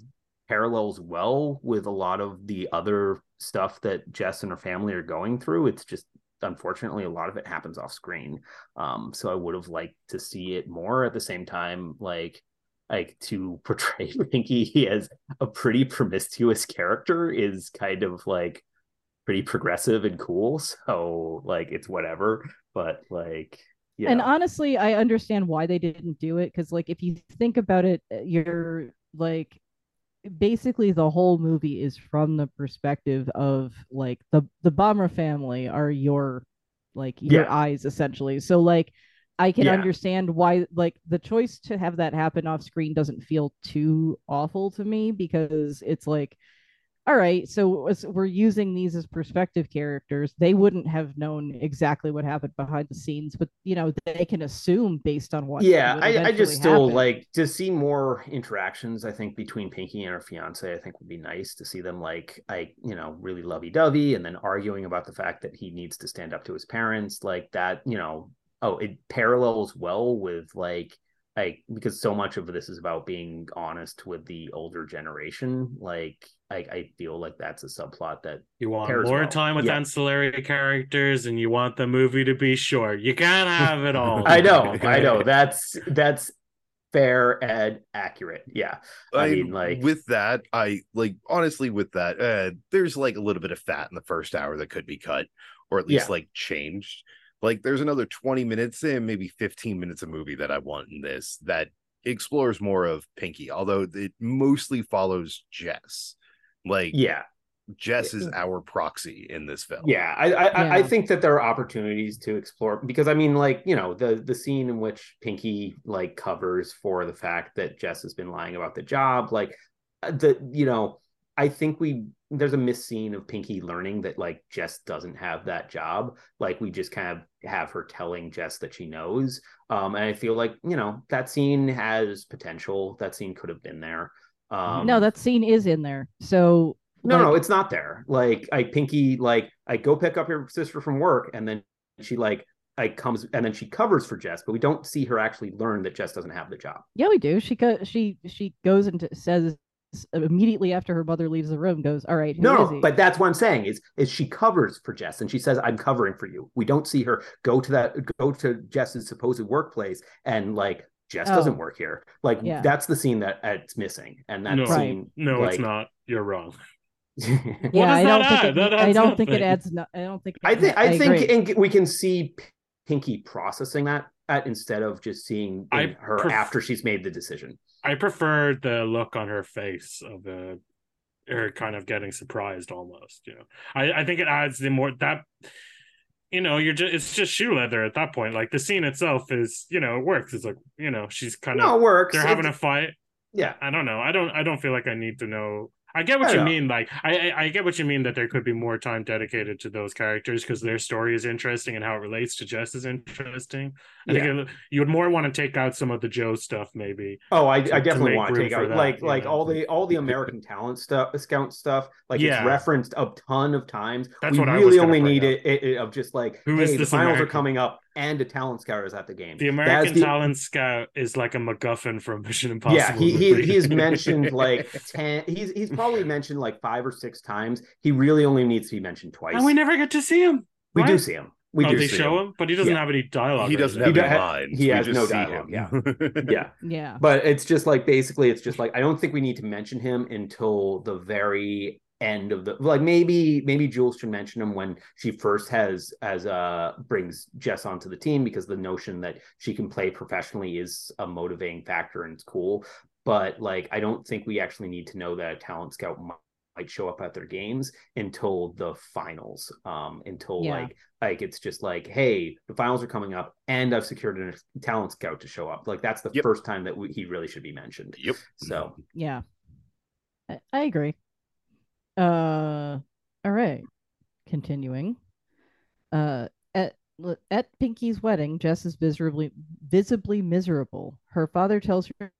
parallels well with a lot of the other stuff that Jess and her family are going through. It's just unfortunately a lot of it happens off screen. Um, so I would have liked to see it more at the same time, like like to [LAUGHS] portray Pinky as a pretty promiscuous character is kind of like pretty progressive and cool. So like it's whatever. But like yeah. And honestly, I understand why they didn't do it because, like, if you think about it, uh, you're like basically the whole movie is from the perspective of like the the Bhamra family are your like your Yeah. eyes essentially. So like I can Yeah. understand why like the choice to have that happen off screen doesn't feel too awful to me because it's like all right, so as we're using these as perspective characters. They wouldn't have known exactly what happened behind the scenes, but you know they can assume based on what. yeah I, I just still happen. like to see more interactions i think between pinky and her fiance i think would be nice to see them like i you know really lovey-dovey and then arguing about the fact that he needs to stand up to his parents like that you know oh it parallels well with like like because so much of this is about being honest with the older generation like i, I feel like that's a subplot that You want more well. time with Yeah. ancillary characters, and you want the movie to be short. You can't have it all. [LAUGHS] i know i know [LAUGHS] that's that's fair and accurate yeah I mean, like- with that, I like honestly with that, uh, there's like a little bit of fat in the first hour that could be cut. or at least Yeah. like changed. Like there's another 20 minutes in, maybe 15 minutes of movie that I want in this that explores more of Pinky, although it mostly follows Jess. Like Yeah, Jess is our proxy in this film. yeah. I I, I I think that there are opportunities to explore because I mean, like you know, the the scene in which Pinky like covers for the fact that Jess has been lying about the job, like uh, the you know, I think we there's a miss scene of Pinky learning that like Jess doesn't have that job. Like we just kind of have her telling Jess that she knows. Um, and I feel like you know that scene has potential. That scene could have been there. Um, no, that scene is in there. So no, like, no, it's not there. Like I Pinky, like I go pick up your sister from work, and then she like I comes and then she covers for Jess, but we don't see her actually learn that Jess doesn't have the job. Yeah, we do. She go, she she goes and says immediately after her mother leaves the room, goes, "All right, no, is he?" but that's what I'm saying is is she covers for Jess and she says I'm covering for you. We don't see her go to that go to Jess's supposed workplace and like Jess Oh. doesn't work here. Like Yeah. that's the scene that it's missing, and that No. Right. scene. No, like, it's not. You're wrong. [LAUGHS] yeah, What I does don't that think add? it, That I adds don't think it adds. No, I don't think. I think I, think in, we can see Pinky processing that at instead of just seeing I her pref- after she's made the decision. I prefer the look on her face of the her kind of getting surprised almost. You know, I I think it adds the more that. You know, you're just it's just shoe leather at that point. Like the scene itself is, you know, it works. It's like, you know, she's kind No, of it works. they're having a fight. yeah. I don't know. I don't. I don't feel like I need to know. I get what I you know. mean. Like, I, I get what you mean that there could be more time dedicated to those characters because their story is interesting and how it relates to Jess is interesting. I Yeah. think it, you would more want to take out some of the Joe stuff, maybe. Oh, I, to- I definitely make want to take out that, like like know? all the all the American talent stuff, scout stuff. Like Yeah. it's referenced a ton of times. That's we what really only need it, it, of just like Who hey, is the finals are coming up and a talent scout is at the game. The American the- Talent Scout is like a MacGuffin from Mission Impossible. Yeah, he he movie. he has mentioned [LAUGHS] like ten. He's he's probably mentioned like five or six times. He really only needs to be mentioned twice. and we never get to see him. We do see him. We oh, do they see show him. but he doesn't Yeah. have any dialogue. he doesn't anything. have He any do- lines. he We has just no see dialogue, him. [LAUGHS] Yeah, yeah, but it's just like basically it's just like I don't think we need to mention him until the very end of the like maybe maybe Jules should mention him when she first has as uh brings Jess onto the team because the notion that she can play professionally is a motivating factor and it's cool. But like I don't think we actually need to know that a talent scout might, might show up at their games until the finals. Um until Yeah. like like it's just like hey the finals are coming up and I've secured a talent scout to show up. Like that's the Yep. first time that we, he really should be mentioned. Yep. So yeah. I, I agree. Uh, all right. Continuing. Uh, at at Pinky's wedding, Jess is visibly visibly miserable. Her father tells her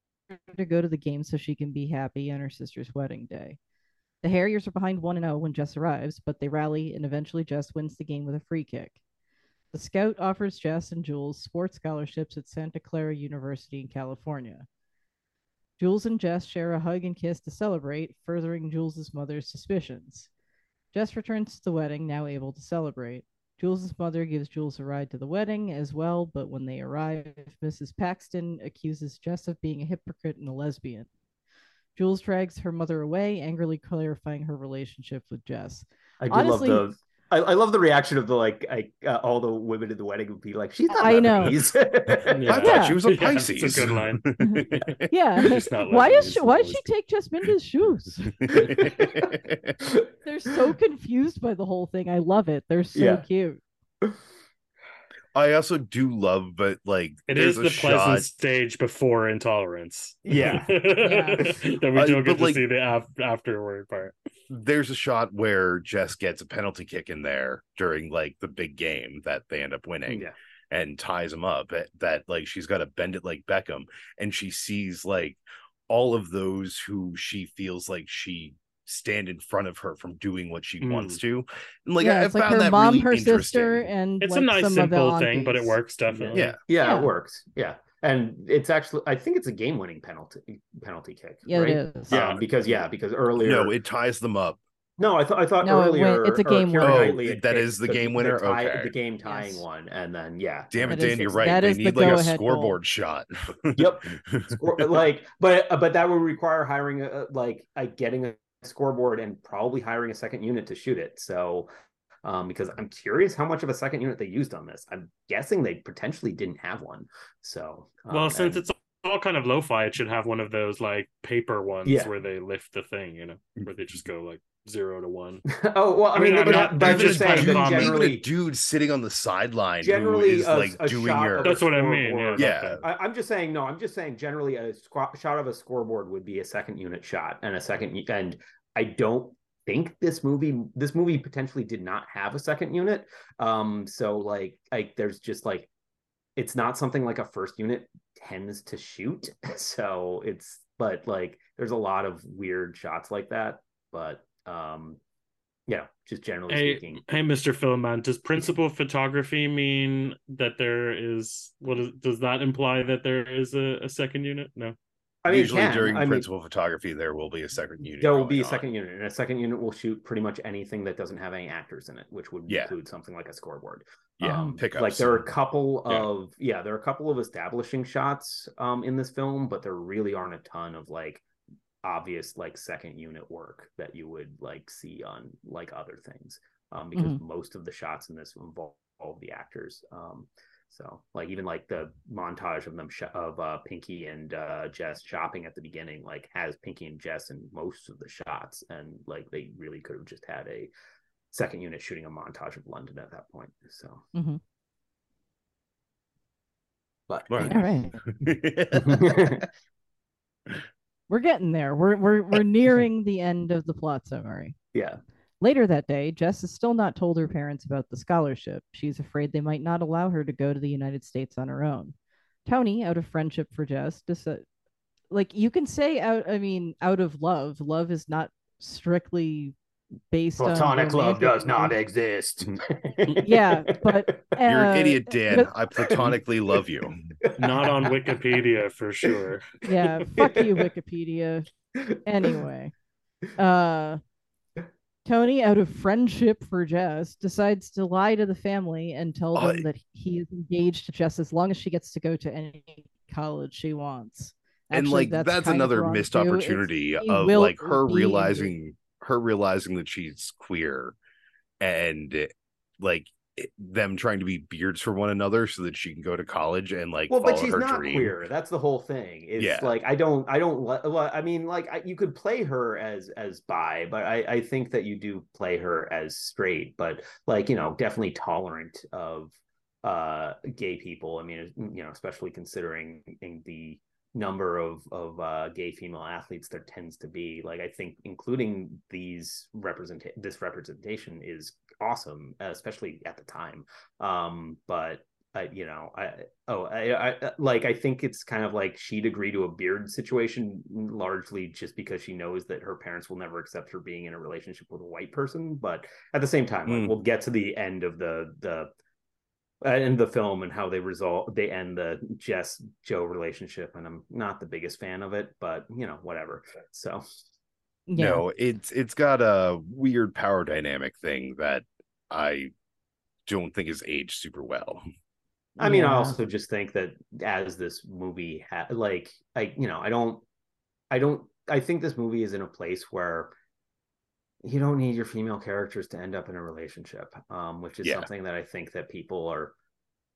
to go to the game so she can be happy on her sister's wedding day. The Harriers are behind 1 0 when Jess arrives, but they rally and eventually Jess wins the game with a free kick. The scout offers Jess and Jules sports scholarships at Santa Clara University in California. Jules and Jess share a hug and kiss to celebrate, furthering Jules's mother's suspicions. Jess returns to the wedding, now able to celebrate. Jules's mother gives Jules a ride to the wedding as well, but when they arrive, Mrs. Paxton accuses Jess of being a hypocrite and a lesbian. Jules drags her mother away, angrily clarifying her relationship with Jess. I do Honestly- love the. I, I love the reaction of the like, I, uh, all the women at the wedding would be like, "She's not I know. Lebanese." [LAUGHS] I thought Yeah. she was a Yeah, it's a Pisces. good line. [LAUGHS] [LAUGHS] Yeah, She's not why Lebanese, is she, why does she Lebanese. take Jesminder's shoes? They're so confused by the whole thing. I love it. They're so Yeah. cute. I also do love, but like It is there's is a the pleasant shot. stage before intolerance. Yeah. that we Uh, don't get to like- see the af- afterward part. There's a shot where Jess gets a penalty kick in there during like the big game that they end up winning. yeah, and ties him up eh, that like she's got to bend it like Beckham and she sees like all of those who she feels like she stand in front of her from doing what she Mm. wants to and like yeah, I, I it's like found her that mom, really her interesting sister, and It's like a nice some simple thing, but it works definitely. yeah yeah, Yeah. it works. Yeah, and it's actually, I think it's a game-winning penalty penalty kick. Yeah, right? it is. Um, because yeah, because earlier, no it ties them up no, I thought I thought No, it went- earlier it's a game winner. Oh, Knightley had that kicked is the game winner? tie- Okay. the game tying Yes. one, and then yeah, damn it That is- Dan you're right that they is the need like a go-ahead goal. scoreboard shot [LAUGHS] Yep. Score- like but but that would require hiring a like like getting a scoreboard and probably hiring a second unit to shoot it so um, because I'm curious how much of a second unit they used on this. I'm guessing they potentially didn't have one. So, well, um, since and- it's all kind of lo-fi, it should have one of those like paper ones Yeah. where they lift the thing, you know, where they just go like zero to one. [LAUGHS] oh well, I, I mean, mean, they I'm would not- have, but I'm they're just just saying kind that of common. Even a generally, dude sitting on the sideline Generally, who is a- like a doing your That's what I mean. Yeah. Yeah. that- I, I'm just saying, no, I'm just saying generally a squa- shot of a scoreboard would be a second unit shot and a second, and I don't think this movie, this movie potentially did not have a second unit. Um, so like, like there's just like, it's not something like a first unit tends to shoot. [LAUGHS] So it's, but like, there's a lot of weird shots like that, but um, know, just generally Hey, speaking. hey, Mr. Filman, does principal photography mean that there is what is, does that imply that there is a, a second unit? No. I mean, usually during I mean, principal photography there will be a second unit. There will be a on. second unit, and a second unit will shoot pretty much anything that doesn't have any actors in it, which would Yeah. include something like a scoreboard. Yeah, Um, pickups. Like there are a couple of yeah, there are a couple of establishing shots um in this film, but there really aren't a ton of like obvious like second unit work that you would like see on like other things. Um because Mhm. most of the shots in this involve the actors. Um so like even like the montage of them sh- of uh Pinky and uh Jess shopping at the beginning like has Pinky and Jess in most of the shots and like they really could have just had a second unit shooting a montage of London at that point. So Mm-hmm. but Right. All right. [LAUGHS] [LAUGHS] We're getting there. We're we're we're nearing the end of the plot summary. yeah. Later that day, Jess has still not told her parents about the scholarship. She's afraid they might not allow her to go to the United States on her own. Tony, out of friendship for Jess, deci- like you can say out. I mean, out of love. Love is not strictly based on Platonic love romantic does not exist. [LAUGHS] Yeah, but You're an uh, idiot, Dan. but- I platonically love you. Not on Wikipedia for sure. yeah, fuck you, Wikipedia. Anyway, uh, Tony, out of friendship for Jess, decides to lie to the family and tell them that he is engaged to Jess as long as she gets to go to any college she wants. and like that's, of another missed. Opportunity of like her be realizing her realizing that she's queer and like them trying to be beards for one another so that she can go to college and like well, but she's not dream. queer. That's the whole thing. It's Yeah. like I don't, I don't. well, I mean, like I, you could play her as as bi, but I I think that you do play her as straight. But like you know, definitely tolerant of uh gay people. I mean, you know, especially considering the number of of uh gay female athletes there tends to be like i think including these represent this representation is awesome especially at the time um but I, you know, I oh, I, I like I think it's kind of like she'd agree to a beard situation largely just because she knows that her parents will never accept her being in a relationship with a white person. But at the same time, like, Mm. we'll get to the end of the the uh, end of the film and how they resolve they end the Jess Joe relationship, and I'm not the biggest fan of it, but you know, whatever. So Yeah. No, it's it's got a weird power dynamic thing that I don't think is aged super well. I mean, I also just think that as this movie, ha- like, I, you know, I don't, I don't, I think this movie is in a place where you don't need your female characters to end up in a relationship, um, which is Yeah. something that I think that people are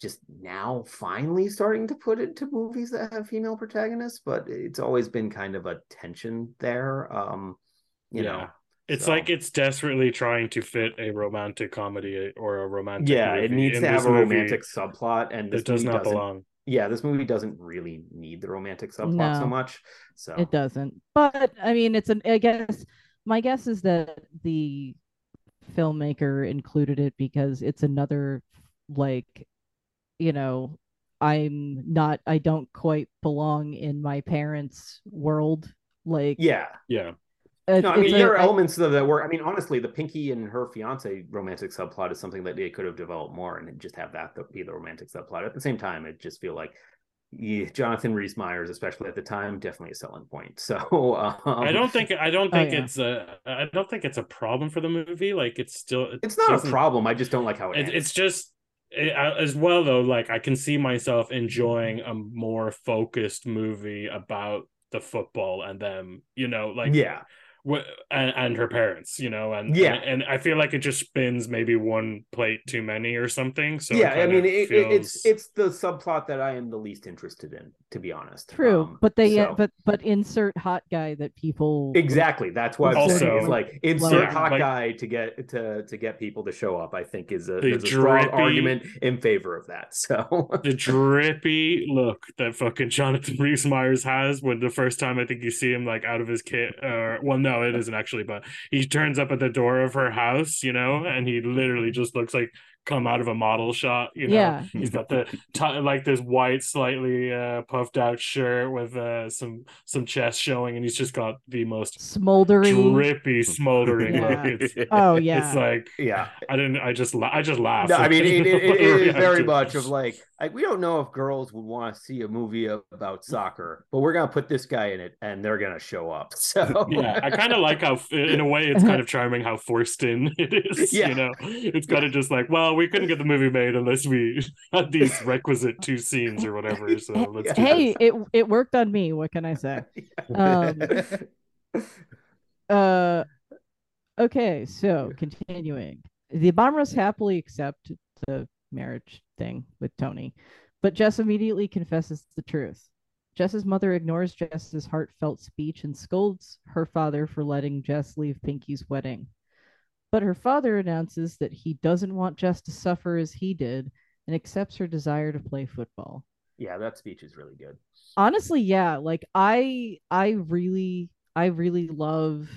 just now finally starting to put it to movies that have female protagonists, but it's always been kind of a tension there. Um, you Yeah. know, It's So- like it's desperately trying to fit a romantic comedy or a romantic. yeah, it needs in to have this a movie romantic subplot, and this that does movie not doesn't belong. yeah, this movie doesn't really need the romantic subplot so much. So It doesn't. But I mean, it's an. I guess my guess is that the filmmaker included it because it's another like, you know, I'm not. I don't quite belong in my parents' world. Like, yeah, Yeah, it- no, I mean it's a- there are I- elements of that were, I mean, honestly, the Pinky and her fiance romantic subplot is something that they could have developed more and just have that be the romantic subplot. At the same time, it just feel like yeah, Jonathan Rhys Meyers, especially at the time, definitely a selling point. [LAUGHS] So um, I don't think I don't Oh, think yeah. it's a I don't think it's a problem for the movie. Like it's still it it's not a problem. I just don't like how it, It, ends. it's just it, Eh, as well though. Like I can see myself enjoying a more focused movie about the football and them. You know, like yeah, and, and her parents, you know, and Yeah. and, and I feel like it just spins maybe one plate too many or something. So yeah, I mean, it, it- feels- it's it's the subplot that I am the least interested in, to be honest. True, Um, but they so- but but insert hot guy that people exactly that's why I'm Also- is like insert Yeah, hot like- guy to get to to get people to show up. I think is a, The is a strong drippy- argument in favor of that. So the drippy look that fucking Jonathan Rhys Meyers has when the first time I think you see him like out of his kit or well no it isn't actually but he turns up at the door of her house you know and he literally just looks like come out of a model shot you know Yeah. he's got the t- like this white slightly uh puffed out shirt with uh some some chest showing and he's just got the most smoldering. drippy smoldering Yeah. look it's, [LAUGHS] Oh yeah. it's like yeah, I didn't I just la- I just laughed no, I mean it, it, it [LAUGHS] is very much of like like we don't know if girls would want to see a movie about soccer, but we're gonna put this guy in it and they're gonna show up. [LAUGHS] So yeah i kind of like how in a way it's kind of [LAUGHS] charming how forced in [LAUGHS] it is Yeah. you know it's kind of just like well we couldn't get the movie made unless we had these requisite two scenes or whatever so let's do hey, it it worked on me. What can I say? Um, Uh, okay, so continuing, the Bhamras happily accept the marriage thing with Tony, but Jess immediately confesses the truth. Jess's mother ignores Jess's heartfelt speech and scolds her father for letting Jess leave Pinky's wedding. But her father announces that he doesn't want Jess to suffer as he did and accepts her desire to play football yeah, that speech is really good. honestly yeah like i i really i really love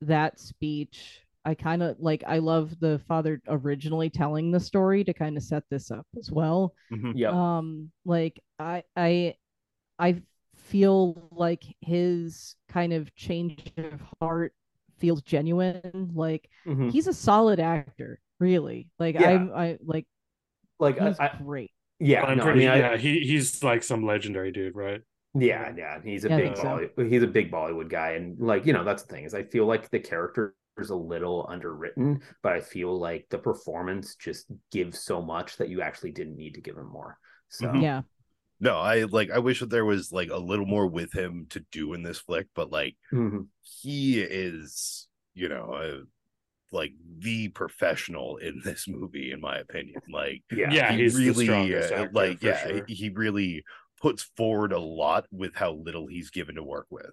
that speech i kind of like i love the father originally telling the story to kind of set this up as well Mhm. Yep. um like i i i feel like his kind of change of heart feels genuine like Mhm. he's a solid actor really like Yeah. i'm i like Like he's I, I, great yeah, I'm no, I pretty, mean, I, yeah, he he's like some legendary dude, right? Yeah, yeah, he's a Yeah, big think so. He's a big Bollywood guy, and like you know, that's the thing is I feel like the character is a little underwritten, but I feel like the performance just gives so much that you actually didn't need to give him more. So Mhm. yeah No, I like. I wish that there was like a little more with him to do in this flick, but like Mhm. he is, you know, uh, like the professional in this movie, in my opinion. Like, yeah, Yeah, he he's really, uh, like, yeah, sure. he really puts forward a lot with how little he's given to work with.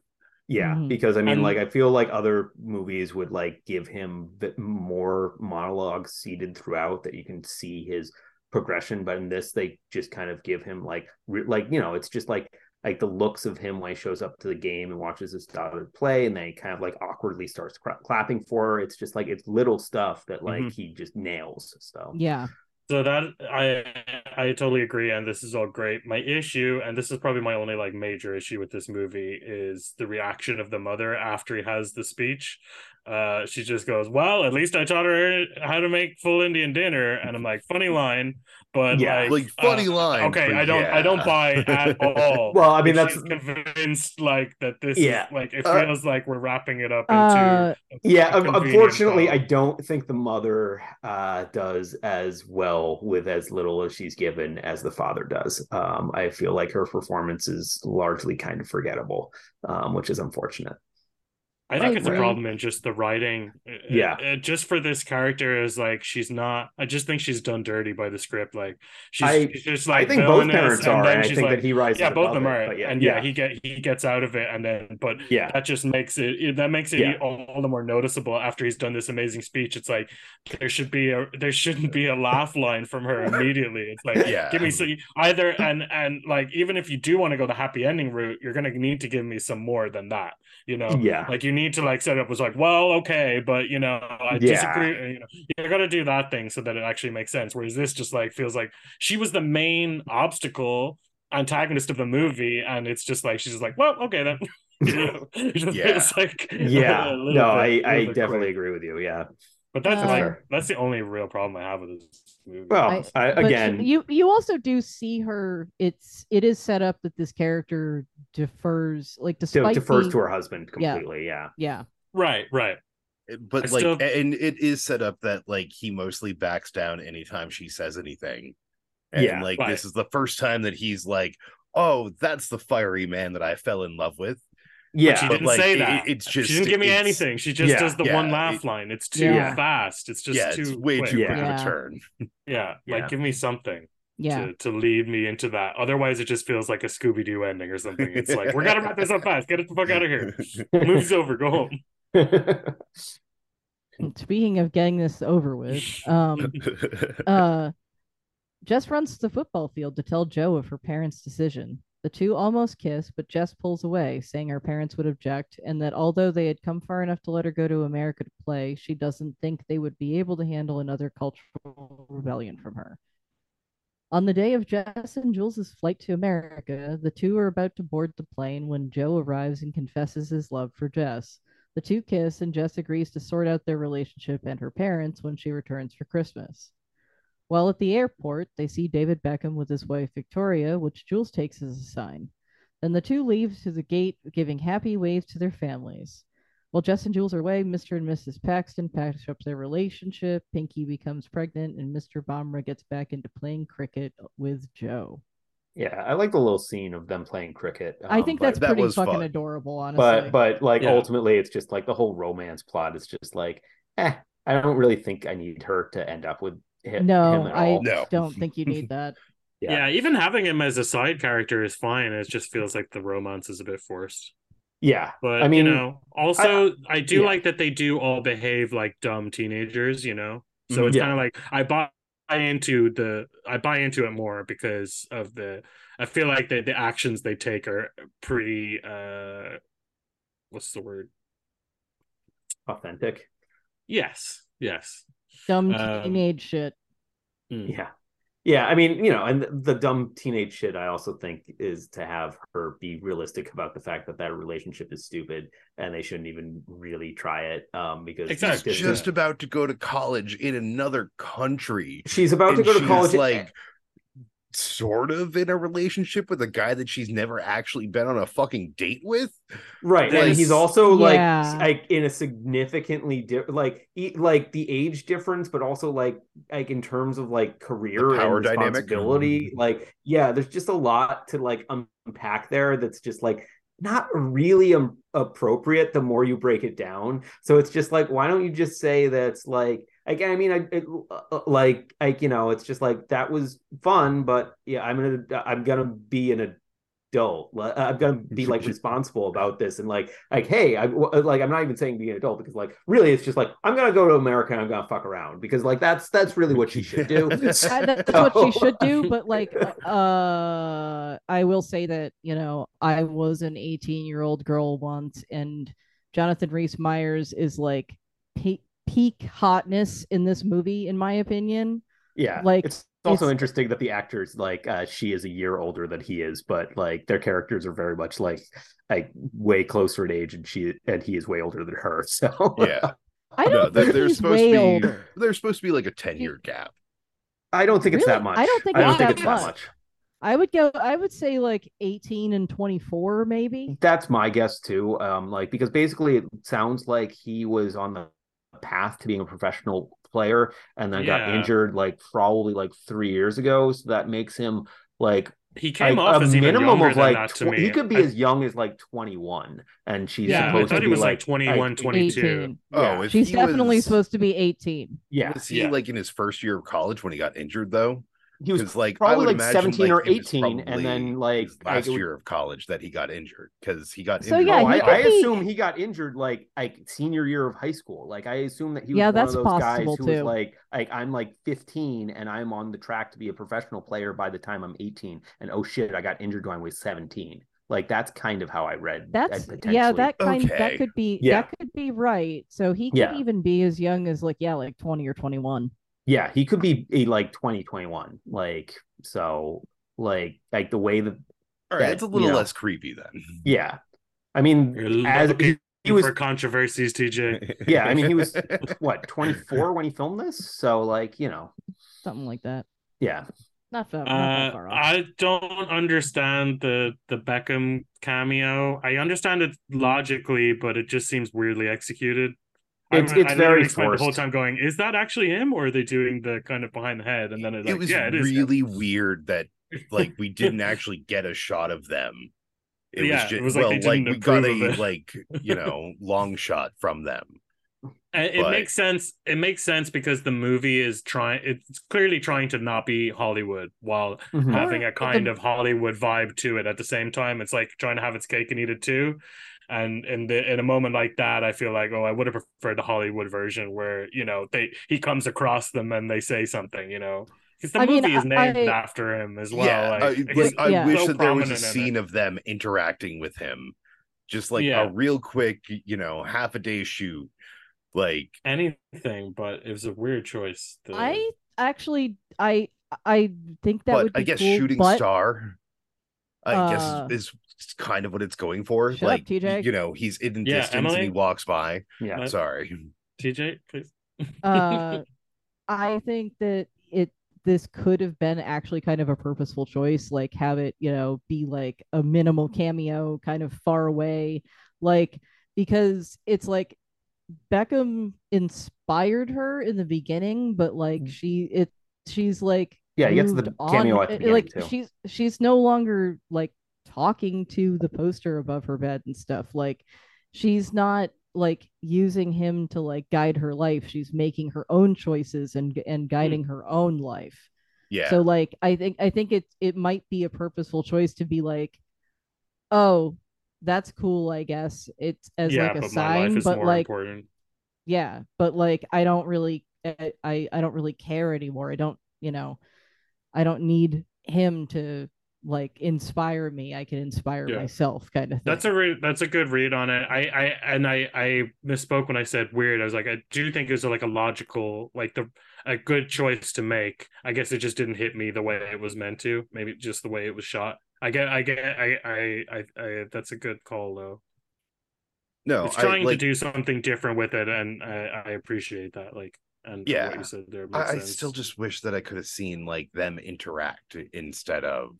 Yeah, Mhm. because I mean, And- like, I feel like other movies would like give him more monologue seated throughout that you can see his progression, but in this, they just kind of give him like, re- like you know, it's just like like the looks of him when he shows up to the game and watches his daughter play, and then he kind of like awkwardly starts cra- clapping for her. It's just like it's little stuff that like Mhm. he just nails. So yeah So that I I totally agree, and this is all great. My issue, and this is probably my only like major issue with this movie, is the reaction of the mother after he has the speech. Uh, she just goes, "Well, at least I taught her how to make full Indian dinner," and I'm like, "Funny line," but Yeah, like, like, funny uh, line, Okay, I don't I don't buy at [LAUGHS] all. Well, I mean, that's- convinced like that. This Yeah. is like it Uh, feels like we're wrapping it up into. uh yeah, unfortunately, bow. I don't think the mother uh, does as well with as little as she's given as the father does. Um, I feel like her performance is largely kind of forgettable, um, which is unfortunate. I think I it's a agree. problem in just the writing. Uh, uh, yeah. it- just for this character is like she's not. I just think she's done dirty by the script. Like she's, I- she's just like I think both villainous, parents and are, then and I she's think like, that he rises. yeah, both of them above it, are, but yeah, and yeah, he get he gets out of it, and then but yeah, that just makes it it- that makes it Yeah. all the more noticeable after he's done this amazing speech. It's like there should be a there shouldn't be a laugh line from her immediately. It's like Yeah. give me so either and and like even if you do want to go the happy ending route, you're gonna need to give me some more than that. You know, yeah, like you need to like set up was like, well, okay, but you know, I Yeah. disagree. You know, you got to do that thing so that it actually makes sense. Whereas this just like feels like she was the main obstacle antagonist of the movie, and it's just like she's just like, well, okay then. [LAUGHS] You know, [LAUGHS] [LAUGHS] just Yeah. like yeah. No, I, bit- I bit definitely quick. agree with you. Yeah. But that's Uh, like that's the only real problem I have with this movie. Well, I- I, but again, you you also do see her it's it is set up that this character defers like despite defers being- to her husband Yeah. completely. Yeah. yeah right, right. But I like, still- and it is set up that like he mostly backs down anytime she says anything. And Yeah, like right. this is the first time that he's like, "Oh, that's the fiery man that I fell in love with." Yeah, she didn't like, say it- that. it's just- she didn't give me anything. She just Yeah, does the yeah, one laugh it- line. It's too Yeah. fast. It's just yeah, too it's way quick. too Yeah. quick of a turn. Yeah, [LAUGHS] Yeah. like give me something Yeah. to to lead me into that. Otherwise, it just feels like a Scooby Doo ending or something. It's like we're gonna wrap this up fast. Get it the fuck out of here. [LAUGHS] Movie's over. Go home. Speaking of getting this over with, [LAUGHS] um, uh, Jess runs to the football field to tell Joe of her parents' decision. The two almost kiss, but Jess pulls away, saying her parents would object, and that although they had come far enough to let her go to America to play, she doesn't think they would be able to handle another cultural rebellion from her. On the day of Jess and Jules' flight to America, the two are about to board the plane when Joe arrives and confesses his love for Jess. The two kiss, and Jess agrees to sort out their relationship and her parents when she returns for Christmas. While at the airport, they see David Beckham with his wife Victoria, which Jules takes as a sign. Then the two leave to the gate, giving happy waves to their families. While Jess and Jules are away, Mr. and Mrs. Paxton patch up their relationship, Pinky becomes pregnant, and Mr. Bhamra gets back into playing cricket with Joe. yeah, I like the little scene of them playing cricket. I um, think but- that's that pretty was fucking fun. adorable, honestly. but but like Yeah. ultimately it's just like the whole romance plot is just like eh i don't really think i need her to end up with him, no, him at I No. don't think you need [LAUGHS] that. Yeah. even having him as a side character is fine. It just feels like the romance is a bit forced. yeah But I mean, you know, also I, do yeah. like that they do all behave like dumb teenagers. You know, so Mhm. it's Yeah. kind of like I buy into the I buy into it more because of the I feel like the the actions they take are pretty uh what's the word? authentic Yes, yes. Dumb Um, teenage shit. Mm. yeah yeah i mean you know and the dumb teenage shit i also think is to have her be realistic about the fact that that relationship is stupid and they shouldn't even really try it um because Exactly. She's distance- just about to go to college in another country. she's about to go to college like sort of in a relationship with a guy that she's never actually been on a fucking date with. right and he's also like Yeah. like in a significantly different like e- like the age difference but also like like in terms of like career The power and dynamic. responsibility like yeah there's just a lot to like unpack there that's just like not really um, appropriate the more you break it down so it's just like why don't you just say that's like again i mean i it, uh, like like you know it's just like that was fun but yeah i'm gonna i'm gonna be an adult. I'm gonna be like [LAUGHS] responsible about this and like like hey i like i'm not even saying be an adult because like really it's just like i'm gonna go to america and i'm gonna fuck around because like that's that's really what she should do. [LAUGHS] I, [LAUGHS] that's what she should do but like uh i will say that you know i was an 18 year old girl once and jonathan Rhys Meyers is like peak, peak hotness in this movie in my opinion yeah like, it's also it's- interesting that the actors like uh she is a year older than he is but like their characters are very much like like way closer in age and she and he is way older than her [LAUGHS] so Yeah. i No, don't they're, think they're he's supposed way to be older there's supposed to be like a 10 year gap. i don't think it's that much I don't think i don't think that it's that much. much i would go i would say like 18 and 24 maybe That's my guess too. Um, like because basically it sounds like he was on the path to being a professional player and then got injured like probably like three years ago. So that makes him like He came like, off a as minimum younger of like that to tw- me. he could be I- as young as like 21 and she's yeah, I supposed thought to he be was like like 21, 22. 18 Oh, Yeah. if she's definitely was- supposed to be 18 yeah Was he Yeah. like in his first year of college when he got injured though? He was Because like I probably would like imagine 17 like, or 18 and then like his like, last year of college that he got injured because he got So, injured. yeah, oh, he I, I be- assume he got injured like like senior year of high school. Like I assume that he was Yeah, one that's of those guys possible, who was like like I'm like 15 and I'm on the track to be a professional player by the time I'm 18. And oh shit, I got injured when I was 17. Like that's kind of how I read. That's that yeah, that kind that could be Yeah. that could be right. So he could Yeah. even be as young as like yeah, like 20 or 21. Yeah, he could be a, like 2021. like so like like the way that All right, that, it's a little you know. less creepy then. yeah. I mean as he, he was for controversies, TJ. [LAUGHS] yeah, I mean he was what 24 when he filmed this. So like, you know, Something like that. yeah. Not, fa- not that Uh, far off. I don't understand the the Beckham cameo. I understand it logically, but it just seems weirdly executed. It's- I, it's I very literally spent the whole time going, "Is that actually him, or are they doing the kind of behind the head?" And then it's like, it was "Yeah, it is." him." really weird that like we [LAUGHS] didn't actually get a shot of them It Yeah, was it was like well, they like didn't we got a like you know [LAUGHS] long shot from them. And it But- makes sense. It makes sense because the movie is trying. It's clearly trying to not be Hollywood while Mhm. having a kind the- of Hollywood vibe to it. At the same time, it's like trying to have its cake and eat it too. And in the in a moment like that, I feel like, oh, I would have preferred the Hollywood version where you know they he comes across them and they say something, you know, because the I mean, movie is named I- after him as well. yeah, like, I, like, I Yeah. wish so that there was a prominent in it. scene of them interacting with him, just like Yeah. a real quick, you know, half a day shoot. Like, anything, but it was a weird choice. The- I actually, I, I think that but would be I guess cool, shooting but star, I Uh, guess is is kind of what it's going for. Shut up, like, TJ. you know, he's in Yeah, distance and he walks by. Yeah. What? Sorry. TJ, please. uh, [LAUGHS] I think that it this could have been actually kind of a purposeful choice, like have it, you know, be like a minimal cameo, kind of far away, like because it's like Beckham inspired her in the beginning, but like Mm. she it she's like Yeah, he gets the moved on- cameo at the beginning, like too. she's she's no longer like talking to the poster above her bed and stuff. Like she's not like using him to like guide her life. She's making her own choices and and guiding her own life. Yeah. so like i think i think it it might be a purposeful choice to be like oh that's cool i guess it's as yeah, like a sign but like important. yeah but like i don't really I, I i don't really care anymore. I don't you know i don't need him to like inspire me i can inspire Yeah. myself kind of thing That's a re- that's a good read on it. I I and I I misspoke when I said weird. I was like I do think it was like a logical like the a good choice to make. I guess it just didn't hit me the way it was meant to. Maybe just the way it was shot. I get I get I I I, I that's a good call though. no, it's I, trying like, to do something different with it, and I, I appreciate that. Like and Yeah. what you said there. I, I still just wish that I could have seen like them interact instead of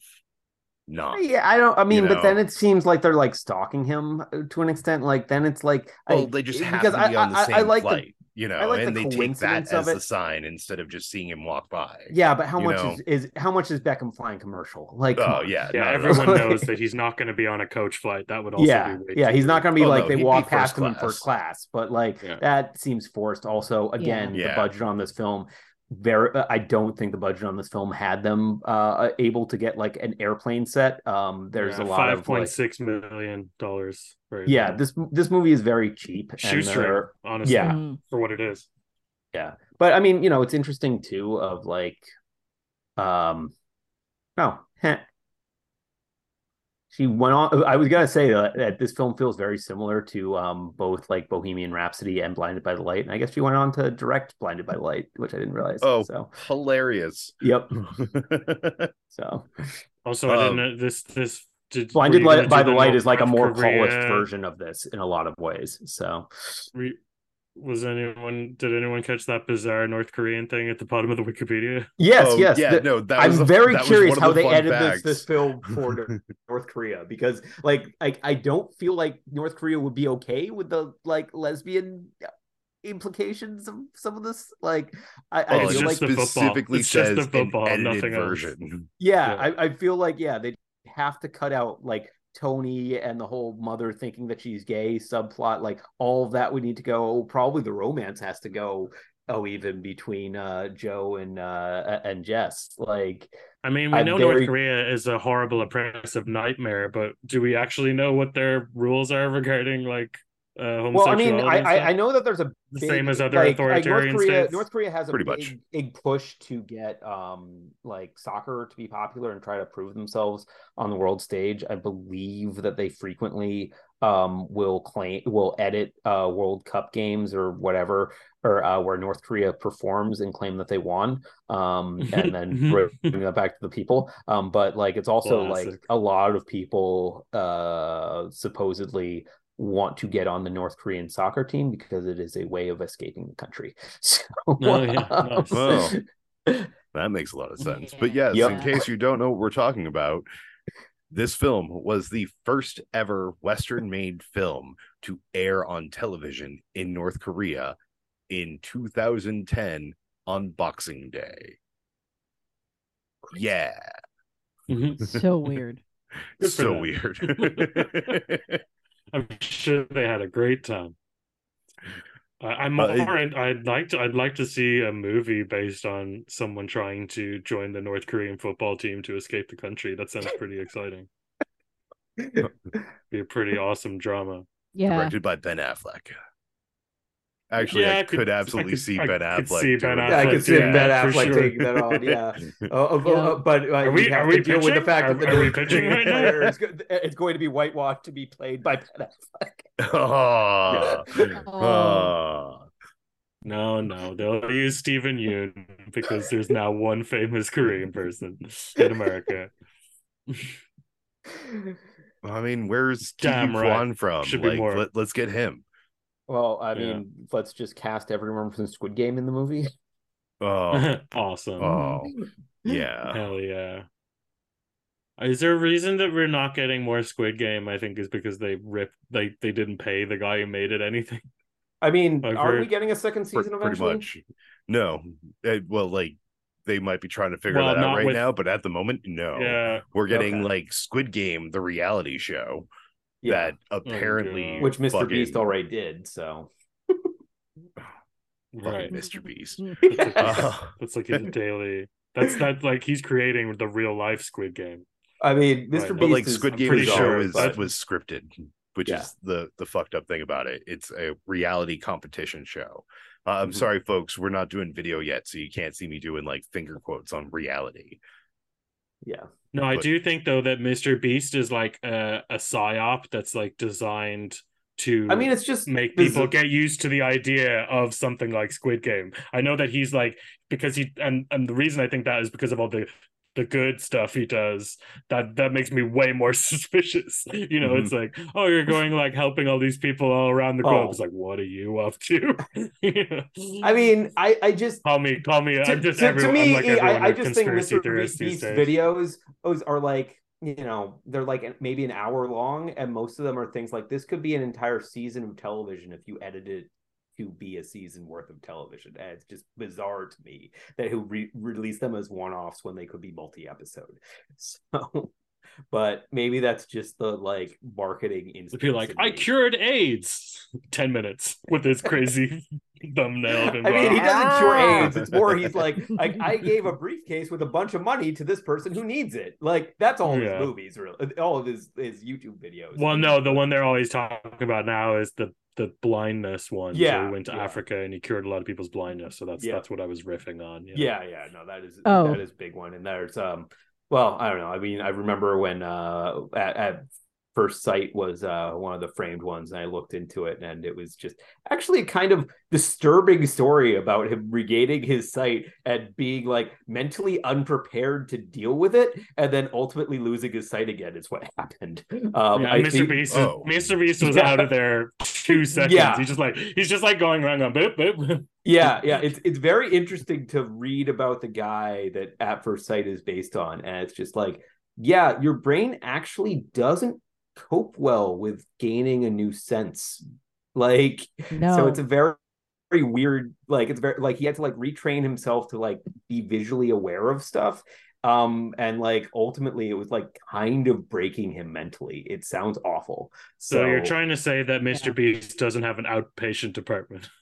not. Yeah, I don't. I mean, You but then it seems like they're like stalking him uh, to an extent. Like then it's like, Well, I, they just because to be I, on the I, same I like the you know, like the and they take that as of the sign instead of just seeing him walk by. Yeah, but how much is, is how much is Beckham flying commercial? Like, Oh yeah, yeah, not at everyone knows [LAUGHS] that he's not going to be on a coach flight. That would also yeah, be way yeah. too He's not going to be Oh, like no, they walk first past him in first class, but like Yeah. that seems forced. Also, again, Yeah. the budget on this film. Very, uh, I don't think the budget on this film had them uh able to get like an airplane set. Um, there's Yeah, a lot five of point like, six million dollars. Right yeah, now. this this movie is very cheap. and shoestring, they're- honestly, Yeah. Mhm. for what it is. yeah but i mean you know it's interesting too of like um no heh. She went on i was gonna say that, that this film feels very similar to um both like bohemian rhapsody and blinded by the light and i guess she went on to direct blinded by the light which i didn't realize Oh. so hilarious. yep [LAUGHS] so Also, I Um, didn't know this. This did, blinded Light- by the light is like a more polished version of this in a lot of ways so Re- was anyone? Did anyone catch that bizarre North Korean thing at the bottom of the Wikipedia? yes Oh, yes yeah, the- no, that I'm was very that curious one of how the they fun edited this, this film [LAUGHS] for North Korea because, like, I I don't feel like North Korea would be okay with the like lesbian implications of some of this. Like, I, I Well, It's feel like the specifically It's just says the an football, edited nothing version. yeah, Yeah. I, I feel like yeah they have to cut out like Tony and the whole mother thinking that she's gay subplot. Like all of that would need to go. Probably the romance has to go. Oh, even between uh Joe and uh and Jess. Like I mean, we I'm know very- North Korea is a horrible, oppressive nightmare, but do we actually know what their rules are regarding like uh, well, I mean. I I. I know that there's a the big, same as other like, like authoritarian North Korea. states. North Korea has a Pretty big, much. big push to get um like soccer to be popular and try to prove themselves on the world stage. I believe that they frequently um will claim will edit uh World Cup games or whatever or uh, where North Korea performs and claim that they won um [LAUGHS] and then bring that back to the people um but like it's also like a lot of people uh supposedly want to get on the North Korean soccer team because it is a way of escaping the country. [LAUGHS] So, Oh, yeah, nice. Well, That makes a lot of sense. But yes, Yep. in case you don't know what we're talking about, this film was the first ever Western made film to air on television in North Korea in 2010 on Boxing Day. Yeah. Mhm. so weird [LAUGHS] so them. weird. [LAUGHS] I'm sure they had a great time. I, I'm Uh, it- more, I'd like to I'd like to see a movie based on someone trying to join the North Korean football team to escape the country. That sounds pretty exciting. [LAUGHS] Be a pretty awesome drama. Yeah. Directed by Ben Affleck. Actually, Yeah, I, I could, could- I absolutely could- see I Ben could Affleck. see Ben doing Yeah, I could see doing Ben that, Affleck sure. taking that on. Yeah, uh, [LAUGHS] Yeah. uh, but uh, Are we- you have are we to deal with the fact Are- that the are we new pitching [LAUGHS] right now? player it's going to be whitewashed to be played by Ben Affleck. [LAUGHS] Oh, Oh. oh. No, no, they'll use Steven Yeun because there's now one famous Korean person in America. I mean, where's Damn Damn right. Kwan from? Should be like, more. Let, us get him. Well, I Yeah. mean, let's just cast everyone from Squid Game in the movie. [LAUGHS] Oh, [LAUGHS] awesome. oh, yeah. Hell yeah. Is there a reason that we're not getting more Squid Game? I think is because they ripped they they didn't pay the guy who made it anything. I mean, I've are we getting a second season pretty eventually? much. No, Eh, well, like they might be trying to figure Well, that out right with- now, but at the moment, no. Yeah. We're getting Okay. like Squid Game, the reality show Yeah, that apparently, God. which Mr. fucking- Beast already did. So [LAUGHS] fucking Right. Mr. Beast. [LAUGHS] That's like, Uh, that's like his daily that's not like he's creating the real life Squid Game. I mean, Mr. Right. Beast but like is Squid Game pretty sure, is but- was scripted, which Yeah. is the the fucked up thing about it. It's a reality competition show. Uh, I'm Mhm. sorry, folks, we're not doing video yet, so you can't see me doing like finger quotes on reality. Yeah. No, I But- do think though that Mr. Beast is like a, a psyop that's like designed to I mean, it's just make people get used to the idea of something like Squid Game. I know that he's like because he and and the reason I think that is because of all the the good stuff he does that that makes me way more [LAUGHS] suspicious. You know it's mm-hmm. like oh you're going like helping all these people all around the globe. Oh. it's like what are you up to? [LAUGHS] I mean, I I just call me call me to, i'm just to- to me, I'm like everyone I, I just think Mr. theorist Beast these videos are like you know they're like maybe an hour long, and most of them are things like this could be an entire season of television if you edit it to be a season worth of television. And it's just bizarre to me that he'll re- release them as one offs when they could be multi episode. [LAUGHS] So, but maybe that's just the like marketing. to be like i cured aids [LAUGHS] 10 minutes with this crazy [LAUGHS] thumbnail I mean, he doesn't cure Ah. AIDS. It's more he's like, like I gave a briefcase with a bunch of money to this person who needs it. Like that's all Yeah. his movies, really, all of his his YouTube videos. well no the one they're always talking about now is the the blindness one so Yeah, he went to yeah. africa and he cured a lot of people's blindness so that's Yeah. that's what i was riffing on Yeah, yeah, no, that is Oh. that is a big one. And there's um, well, I don't know. I mean, I remember when uh at, at first sight was uh one of the framed ones, and I looked into it, and it was just actually a kind of disturbing story about him regaining his sight and being like mentally unprepared to deal with it, and then ultimately losing his sight again. Is what [LAUGHS] happened. Um, yeah, I Mr. think- Beast, oh. Mr. Beast was Yeah. out of there two [LAUGHS] seconds. Yeah. He's just like he's just like going around going boop boop. yeah yeah it's it's very interesting to read about the guy that at first sight is based on and it's just like yeah your brain actually doesn't cope well with gaining a new sense like No. so it's a very very weird like it's very like he had to like retrain himself to like be visually aware of stuff um and like ultimately it was like kind of breaking him mentally it sounds awful So, you're trying to say that Mr. Yeah. Beast doesn't have an outpatient department? [LAUGHS]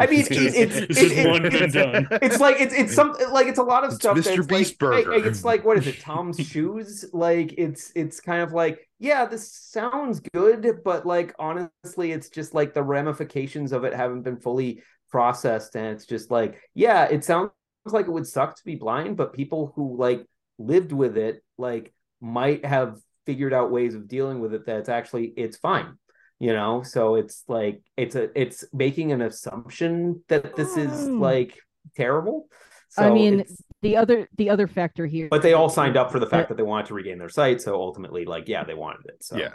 I mean, It's it- just- it's it's it- just it- one and it's- it's like it's it's some like it's a lot of It's stuff. Mr. that's Beast like, Burger. like, It's like what is it? Tom's shoes. Like it's it's kind of like yeah, this sounds good, but like honestly, it's just like the ramifications of it haven't been fully processed, and it's just like yeah, it sounds like it would suck to be blind, but people who like lived with it like might have figured out ways of dealing with it that's actually it's fine you know so it's like it's a it's making an assumption that this is Mm. like terrible so I mean, the other the other factor here but they all signed up for the fact Uh, that they wanted to regain their sight so ultimately like yeah they wanted it so Yeah.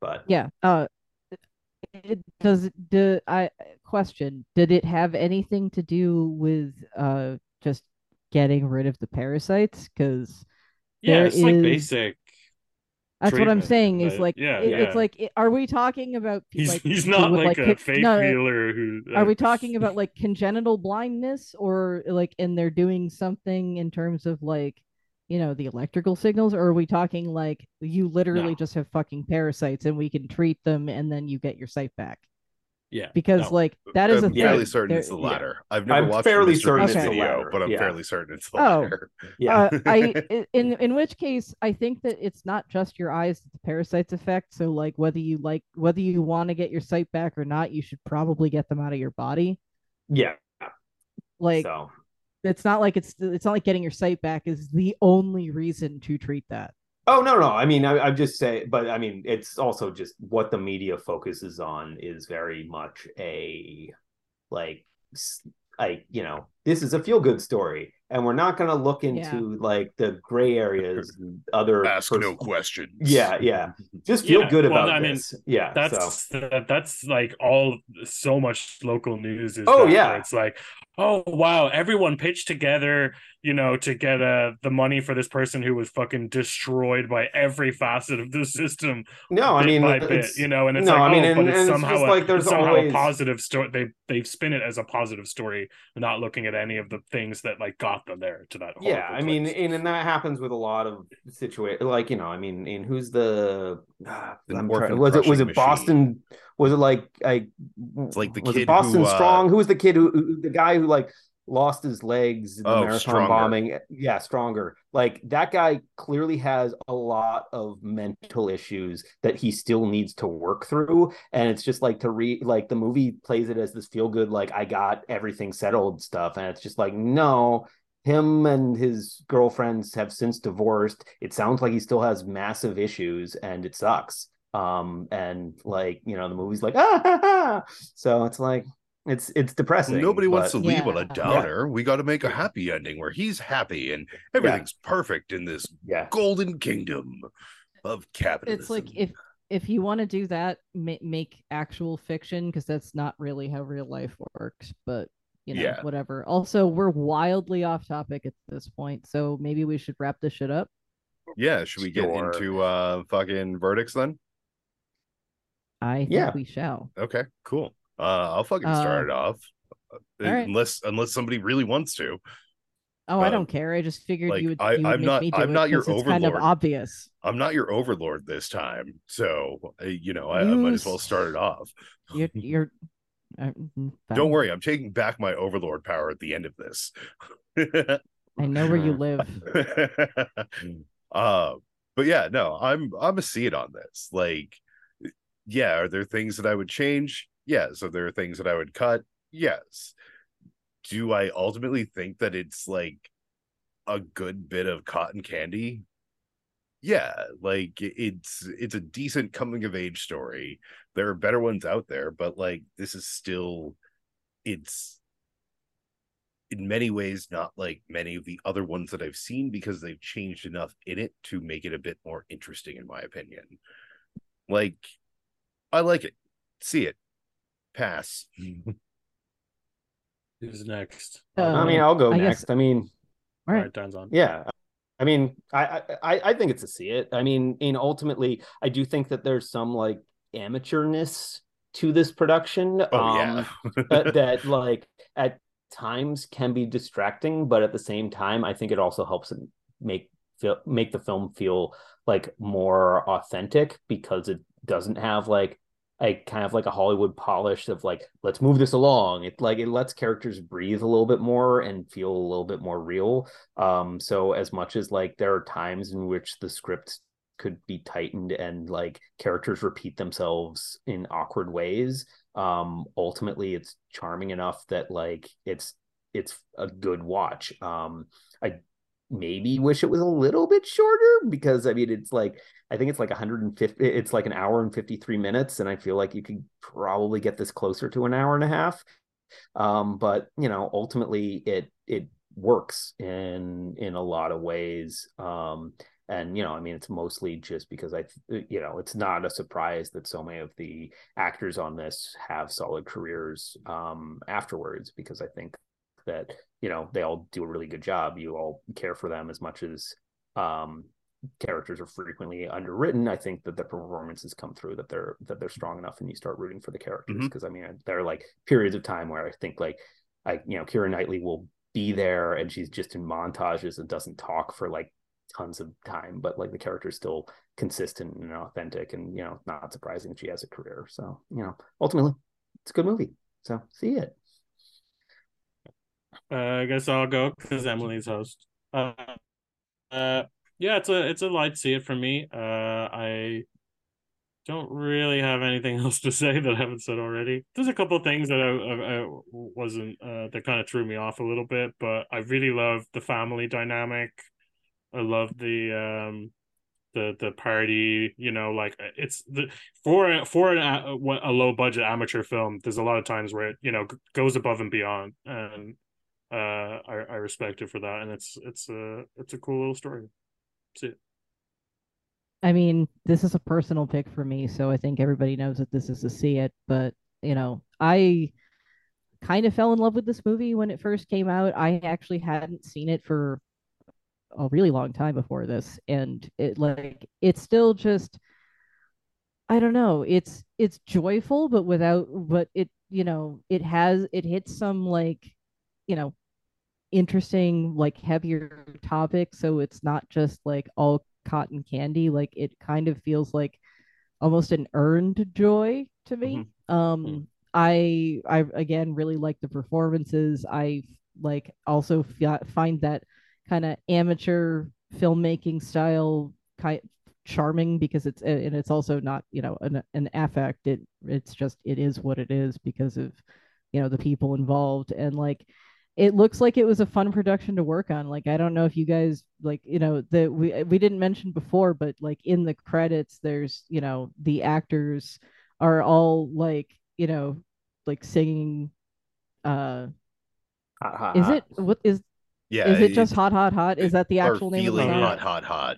but yeah uh it does the i question did it have anything to do with uh just getting rid of the parasites because Yeah, There it's like basic. That's what i'm saying is like yeah, it- yeah. it's like it- are we talking about He's like he's not with, like, a faith no, healer who. uh, are we talking about like congenital blindness or like and they're doing something in terms of like you know, the electrical signals, or are we talking like you literally No. just have fucking parasites and we can treat them and then you get your sight back? Yeah. Because no. like that is a I'm thing. fairly certain it's There- the yeah. latter. I've never I'm watched fairly the Mr. certain Beast it's the video, latter, but I'm yeah. fairly certain it's the Oh. latter. [LAUGHS] Yeah. uh, I i- in in which case I think that it's not just your eyes that the parasites affect. So like whether you like whether you want to get your sight back or not, you should probably get them out of your body. yeah. Like so it's not like it's it's not like getting your sight back is the only reason to treat that. Oh no, no. I mean, I, I'm just saying, but I mean, it's also just what the media focuses on is very much a like, like you know, this is a feel good story, and we're not going to look into like the gray areas, [LAUGHS] and other Ask pers- no questions. Yeah, yeah. [LAUGHS] Just feel Yeah, good well, about I mean, this. yeah, so That's that, that's like all so much local news is. Oh, that, yeah. it's like, oh wow, everyone pitched together, you know, to get uh, the money for this person who was fucking destroyed by every facet of the system. no, I mean, by bit, it's- you know, and it's no, like, I mean, oh, and- but it's and it's somehow just a, like there's it's somehow always- a positive story. They they spin it as a positive story, not looking at any of the things that like got them there to that. yeah horrible i mean and, and that happens with a lot of situations like you know i mean and who's the, uh, [SIGHS] The I'm trying- was it was crushing it boston was it like i It's like the was kid it boston who, uh, strong who was the kid who, who the guy who like lost his legs in the Oh, marathon Stronger. bombing. Yeah stronger. Like that guy clearly has a lot of mental issues that he still needs to work through. And it's just like to read like the movie plays it as this feel good like i got everything settled stuff. And it's just like no him and his girlfriends have since divorced. It sounds like he still has massive issues and it sucks. Um and like you know the movie's like [LAUGHS] ah ha, ha. so it's like it's it's depressing Nobody wants to but- leave on a Yeah. downer. We got to make a happy ending where he's happy and everything's perfect in this yeah golden kingdom of capitalism. It's like if if you want to do that, ma- make actual fiction because that's not really how real life works. But you know, Yeah. whatever. Also, we're wildly off topic at this point, so maybe we should wrap this shit up. yeah, should we get Sure. into uh fucking verdicts then? I think Yeah. we shall. Okay, cool. Uh I'll fucking start it off. Uh, right. Unless unless somebody really wants to. Oh, I Um, don't care. I just figured like, you would. I- you would I'm make not- I'm not your it's kind of obvious. I'm not your overlord this time. So, uh, you know, I, I might as well start it off. You're [LAUGHS] you're. uh, mm, Don't worry, I'm taking back my overlord power at the end of this. [LAUGHS] I know where you live. [LAUGHS] uh but yeah no i'm i'm a see it on this like yeah are there things that i would change yes are there are things that i would cut yes do i ultimately think that it's like a good bit of cotton candy yeah like it's it's a decent coming of age story there are better ones out there but like this is still it's in many ways not like many of the other ones that I've seen because they've changed enough in it to make it a bit more interesting in my opinion. Like I like it. See it. Pass. Who's next? Uh, i mean i'll go I guess- next i mean All All right. right, Dan's on. Yeah. I mean, I, I I think it's a see it. I mean, and ultimately, I do think that there's some like amateurness to this production. Oh um, yeah. that, that like at times can be distracting, but at the same time, I think it also helps it make feel make the film feel like more authentic because it doesn't have like a kind of like a Hollywood polish of like let's move this along. It like it lets characters breathe a little bit more and feel a little bit more real. Um, so as much as like there are times in which the script could be tightened and like characters repeat themselves in awkward ways, um, ultimately it's charming enough that like it's it's a good watch. Um, I maybe wish it was a little bit shorter because I mean it's like I think it's like 150 it's like an hour and 53 minutes and I feel like you could probably get this closer to an hour and a half. Um but you know ultimately it it works in in a lot of ways. Um and you know i mean it's mostly just because i you know it's not a surprise that so many of the actors on this have solid careers um afterwards because i think that you know they all do a really good job you all care for them as much as um characters are frequently underwritten i think that the performances come through that they're that they're strong enough and you start rooting for the characters because i mean there are like periods of time where i think like i you know Keira Knightley will be there and she's just in montages and doesn't talk for like tons of time, but like the character is still consistent and authentic, and you know, not surprising that she has a career. So you know, ultimately, it's a good movie. So see it. Uh, I guess I'll go because Emily's host. Uh, uh, yeah, it's a it's a light see it for me. Uh, I don't really have anything [LAUGHS] else to say that I haven't said already. There's a couple things that I, I, I wasn't uh, that kind of threw me off a little bit, but I really love the family dynamic. I love the um the the party. You know, like it's the for for an, a, a low budget amateur film. There's a lot of times where it you know goes above and beyond, and uh, I I respect it for that, and it's it's a it's a cool little story. See it. I mean, this is a personal pick for me, so I think everybody knows that this is a see it. But you know, I kind of fell in love with this movie when it first came out. I actually hadn't seen it for a really long time before this, and it like it's still just I don't know. It's it's joyful, but without but it you know it has it hits some like you know interesting like heavier topics so it's not just like all cotton candy like it kind of feels like almost an earned joy to me mm-hmm. um mm-hmm. i i again really like the performances i like also f- find that kind of amateur filmmaking style kind charming because it's and it's also not you know an, an affect it it's just it is what it is because of you know the people involved and like it looks like it was a fun production to work on. Like I don't know if you guys like you know the we we didn't mention before, but like in the credits, there's you know the actors are all like you know like singing. Uh, hot, hot, is it what is? Yeah, is it just hot, hot, hot? Is that the actual name of the hot, hot, hot.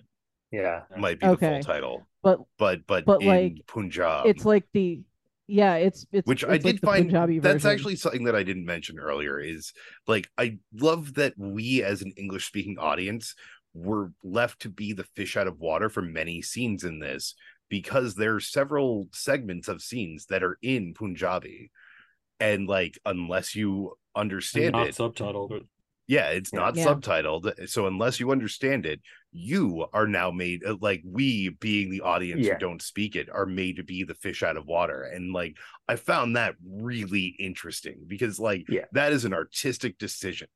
Yeah, might be okay. the full title. But but but but like Punjab, it's like the yeah it's it's which it's i did like find that's actually something that i didn't mention earlier is like i love that we as an english speaking audience were left to be the fish out of water for many scenes in this because there are several segments of scenes that are in punjabi. And like unless you understand not it subtitled yeah, it's not yeah. subtitled. So unless you understand it, you are now made uh, like we being the audience yeah. who don't speak it are made to be the fish out of water. And like I found that really interesting because like yeah. that is an artistic decision.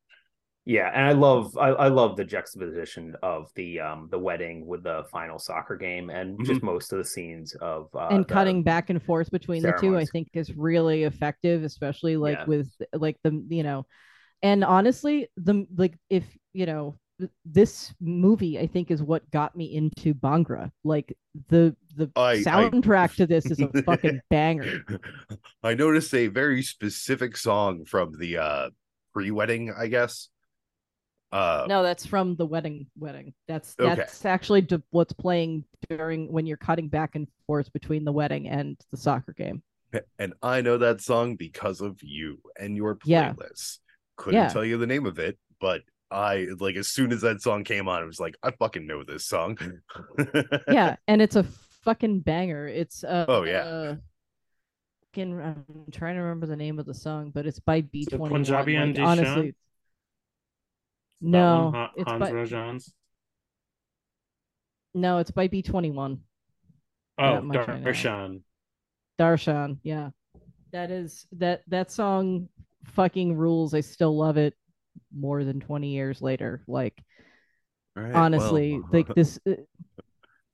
Yeah, and I love I, I love the juxtaposition of the um the wedding with the final soccer game and mm-hmm. just most of the scenes of uh, and cutting back and forth between ceremonies. the two I think is really effective, especially like yeah. with like the you know and honestly the like if you know this movie i think is what got me into bhangra. Like the the I, soundtrack I... to this is a [LAUGHS] fucking banger. [LAUGHS] I noticed a very specific song from the uh pre-wedding i guess. Uh no that's from the wedding wedding. That's that's okay. actually what's playing during when you're cutting back and forth between the wedding and the soccer game. And i know that song because of you and your playlist couldn't yeah. tell you the name of it, but I like as soon as that song came on, it was like, I fucking know this song. [LAUGHS] yeah, and it's a fucking banger. It's uh oh yeah. Uh, I'm trying to remember the name of the song, but it's by B twenty one. Punjabi like, honestly. No, one, it's Hans by... Rajans. No, it's by B twenty one. Oh, Darshan. Darshan, yeah. That is that that song fucking rules. I still love it more than 20 years later. Like, right, honestly, well, like [LAUGHS] this. Uh,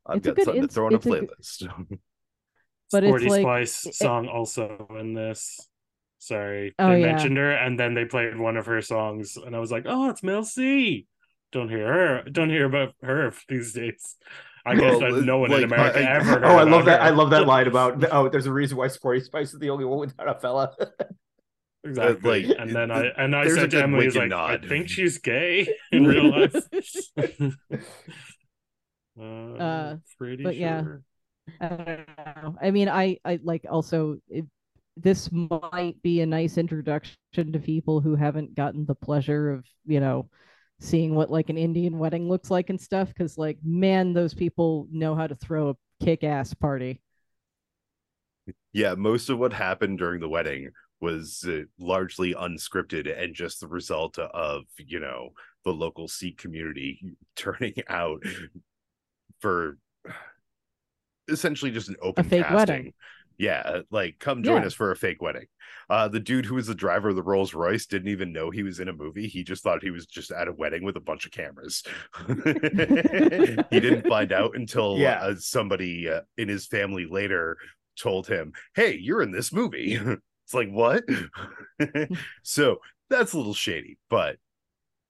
I've got something to throw on a playlist. A, [LAUGHS] but Sporty it's like, Spice it, song also in this. Sorry, oh, they yeah. mentioned her, and then they played one of her songs, and I was like, "Oh, it's Mel C." Don't hear her. Don't hear about her [LAUGHS] these days. I guess well, no one like, in America I, ever. oh, I love that. Her. I love that line about. Oh, there's a reason why Sporty Spice is the only one without a fella. Exactly. like, and then I and I said to Emily, like, nod. I think she's gay [LAUGHS] [LAUGHS] in real life. uh, [LAUGHS] uh, pretty but sure. yeah. I don't know. I mean, I I like also it, this might be a nice introduction to people who haven't gotten the pleasure of you know seeing what like an Indian wedding looks like and stuff. Because like, man, those people know how to throw a kick-ass party. Yeah, most of what happened during the wedding was uh, largely unscripted and just the result of you know the local Sikh community [LAUGHS] turning [LAUGHS] out for essentially just an open fake casting. wedding. Yeah, like come join Yeah. us for a fake wedding. Uh, the dude who was the driver of the Rolls Royce didn't even know he was in a movie. He just thought he was just at a wedding with a bunch of cameras. [LAUGHS] he didn't find out until Yeah. uh, somebody uh, in his family later told him, "Hey, you're in this movie." It's like what? [LAUGHS] [LAUGHS] so that's a little shady, but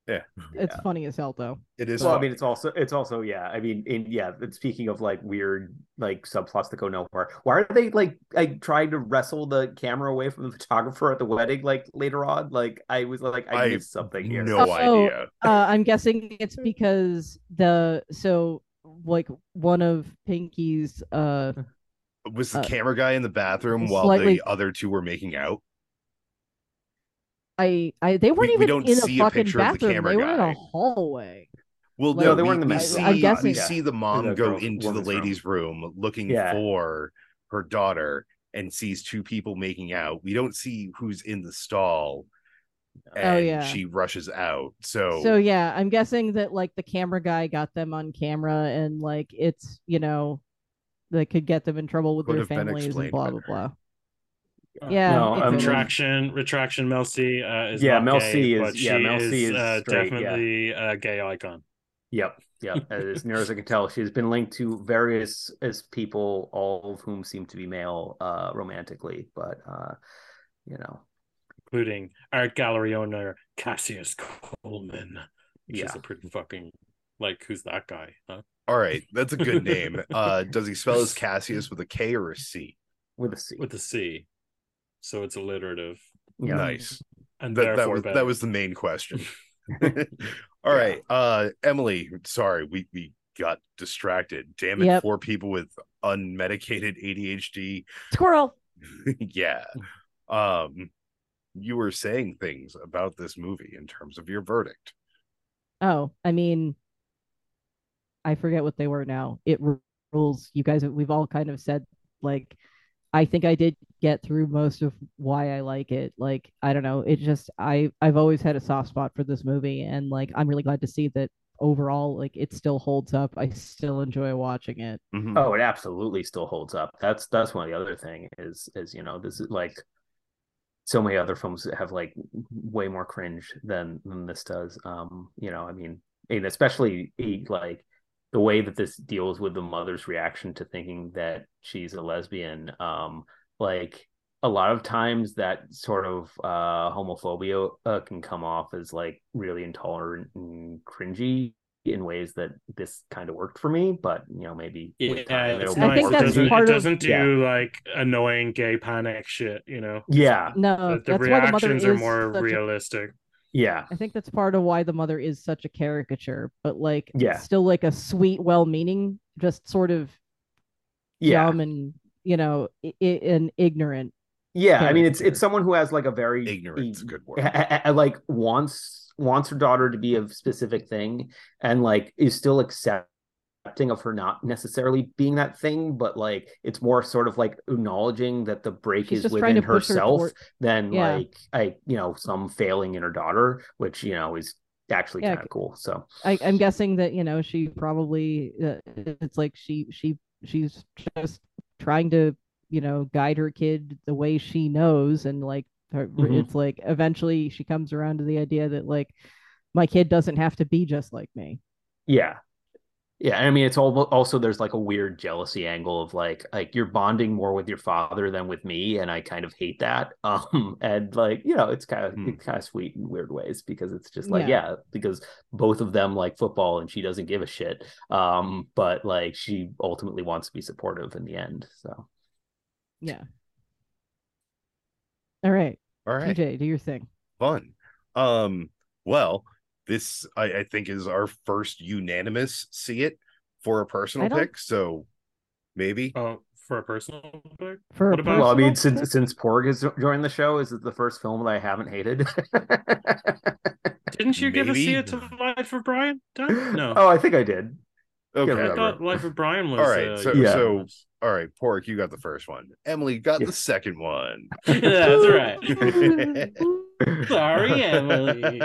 yeah, It's funny as hell though. it is. well, I mean, it's also it's also yeah. I mean, in yeah. Speaking of like weird like subplots that go nowhere, why are they like like trying to wrestle the camera away from the photographer at the wedding like later on? Like I was like I, I missed something here. no Oh, idea. Uh, I'm guessing it's because the so like one of Pinky's uh Was the uh, camera guy in the bathroom while the other two were making out? I I they weren't We- we even don't in see a a fucking picture of the bathroom. camera They were in guy. a hallway. Well, Like- no, No, they we, were in the we see. I'm guessing- we see the mom the go girls- into the woman's room. ladies' room, looking Yeah. for her daughter and sees two people making out. We don't see who's in the stall. And Oh, yeah. she rushes out. So, So yeah, I'm guessing that like the camera guy got them on camera and like it's you know that could get them in trouble with Could their have been families and explained blah blah better. blah. Yeah, No, it um, could've. retraction, retraction. Mel C uh, is Yeah, not Mel gay, C is- but yeah, she Mel C is uh, straight, yeah. definitely a gay icon. Yep, yep. As near as I can tell, she's been linked to various as people, all of whom seem to be male uh, romantically. But uh, you know, including art gallery owner Cassius Coleman, which yeah. is a pretty fucking like who's that guy? Huh? All right, that's a good name. [LAUGHS] Uh, does he spell his [LAUGHS] Cassius with a K or a C? with a C. With a C, so it's alliterative yeah. Nice. and That, that therefore was better. that was the main question. [LAUGHS] All right, uh, Emily. Sorry, we we got distracted. Damn it, Yep. four people with unmedicated ADHD. Squirrel. yeah. Um, you were saying things about this movie in terms of your verdict. Oh, I mean, I forget what they were now. It ru- rules. You guys, we've all kind of said like, I think I did get through most of why I like it. Like, I don't know. It just I I've always had a soft spot for this movie, and like I'm really glad to see that overall like it still holds up. I still enjoy watching it. Mhm. Oh, it absolutely still holds up. That's that's one of the other thing is is you know this is like so many other films that have like way more cringe than than this does. Um, you know, I mean, and especially like the way that this deals with the mother's reaction to thinking that she's a lesbian. Um, like a lot of times that sort of uh homophobia uh, can come off as like really intolerant and cringy in ways that this kind of worked for me but you know maybe Yeah, time it's it'll I nice. think it doesn't, part it doesn't do Yeah. like annoying gay panic shit, you know. yeah No, the, the that's why the mother reactions is are more such a- realistic. Yeah I think that's part of why the mother is such a caricature, but like Yeah. still like a sweet, well-meaning, just sort of yeah dumb and you know i- i- and ignorant. yeah i mean it's it's someone who has like a very ignorant a good word. ha- ha- like wants wants her daughter to be a specific thing and like is still accepting of her not necessarily being that thing but like it's more sort of like acknowledging that the break She's is within push her herself than Yeah. like I you know some failing in her daughter which you know is actually Yeah, kind of cool so I, I'm guessing that you know she probably uh, it's like she she she's just trying to you know guide her kid the way she knows and like her, Mhm. it's like eventually she comes around to the idea that like my kid doesn't have to be just like me. Yeah. Yeah, I mean it's all also there's like a weird jealousy angle of like like you're bonding more with your father than with me and I kind of hate that. [LAUGHS] Um and like, you know, it's kind of Hmm. it's kind of sweet in weird ways because it's just like Yeah. yeah. because both of them like football and she doesn't give a shit. Um but like she ultimately wants to be supportive in the end. So Yeah. All right, All right. TJ, do your thing. fun. Um, well, this I, I think is our first unanimous see it for a personal pick. So maybe Oh, for a personal pick? For a What about- well, I mean personal since since Porg has joined the show, is it the first film that I haven't hated? [LAUGHS] Didn't you give a see it to Life of Brian? Dan? No. [LAUGHS] Oh, I think I did. okay. I thought Life of Brian was. All right, uh, so- Yeah. so- All right, Pork, you got the first one. Emily got Yeah. the second one. yeah, [LAUGHS] that's right. Sorry, Emily.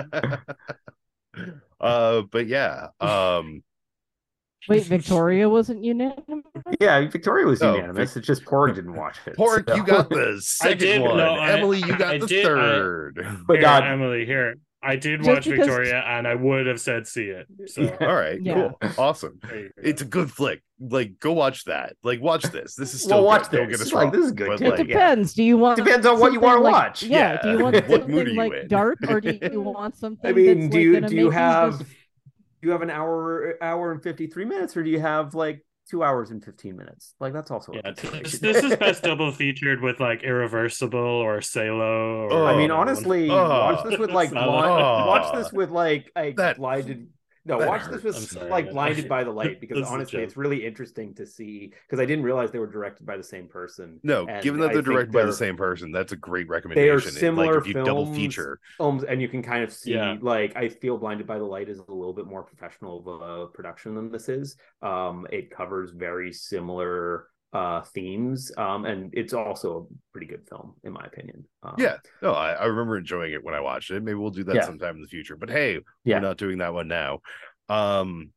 Uh, but yeah, um, [LAUGHS] Wait, Victoria wasn't unanimous. Yeah, Victoria was Oh, unanimous. It's just Porg didn't watch it. Pork, so- you got the [LAUGHS] second did- one. no, I- Emily, you got I the did- I- third. But here, God, Emily, here. I did Just watch because- Victoria, and I would have said see it. So Yeah. [LAUGHS] All right, Yeah. cool, awesome. there you go. It's a good flick. Like, go watch that. Like, watch this. This is Well, still watch good. Don't this. get us Like, this is good But. It like, yeah. depends. Do you want Depends on what you wanna like- watch. Yeah. Yeah. Do you want [LAUGHS] What something mood are you like in? dark, or do you [LAUGHS] want something? I mean, that's do like you do you have just- do you have an hour hour and fifty three minutes, or do you have like two hours and fifteen minutes? Like that's also Yeah, this, this is best [LAUGHS] double featured with like Irreversible or Salo. Or, Oh, I mean, honestly, Oh. watch this with like Salo. blind, Oh. watch this with like a That- blinded. No, that watch hurts. this with like blinded [LAUGHS] by the light because honestly, it's really interesting to see because I didn't realize they were directed by the same person. No, given that they're directed by the same person, that's a great recommendation. They are similar like if you double films, feature. films, and you can kind of see Yeah. like I feel Blinded by the Light is a little bit more professional of a production than this is. Um, it covers very similar uh themes um and it's also a pretty good film in my opinion um, Yeah, no, I, I remember enjoying it when I watched it. Maybe we'll do that Yeah. sometime in the future. But hey, Yeah. we're not doing that one now. Um,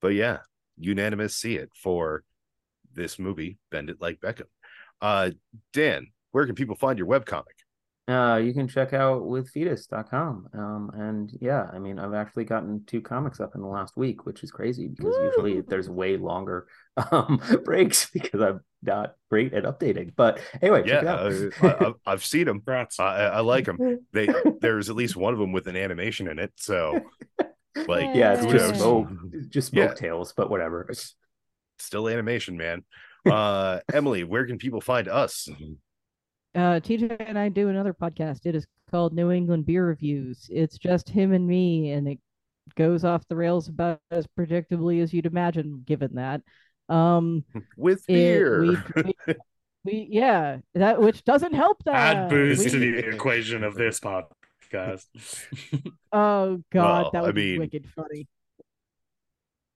but yeah, unanimous see it for this movie, Bend It Like Beckham. Uh, Dan, where can people find your webcomic? Uh you can check out withfetus.com um and yeah i mean i've actually gotten two comics up in the last week which is crazy because usually there's way longer [LAUGHS] um breaks because i'm not great at updating but anyway Yeah, check it out. uh, I, I've- [LAUGHS] I've seen them. Congrats. I, I I like them. They [LAUGHS] there's at least one of them with an animation in it. So like, yeah it's just smoke just smoke Yeah. tails but whatever still animation, man. Uh, Emily, where can people find us? Uh TJ and I do another podcast. It is called New England Beer Reviews. It's just him and me, and it goes off the rails about as predictably as you'd imagine, given that. Um, [LAUGHS] With it, beer. we, [LAUGHS] we, we yeah, that which doesn't help that. Add booze We- to the equation of this podcast. [LAUGHS] Oh God, Well, that I would mean, be wicked funny.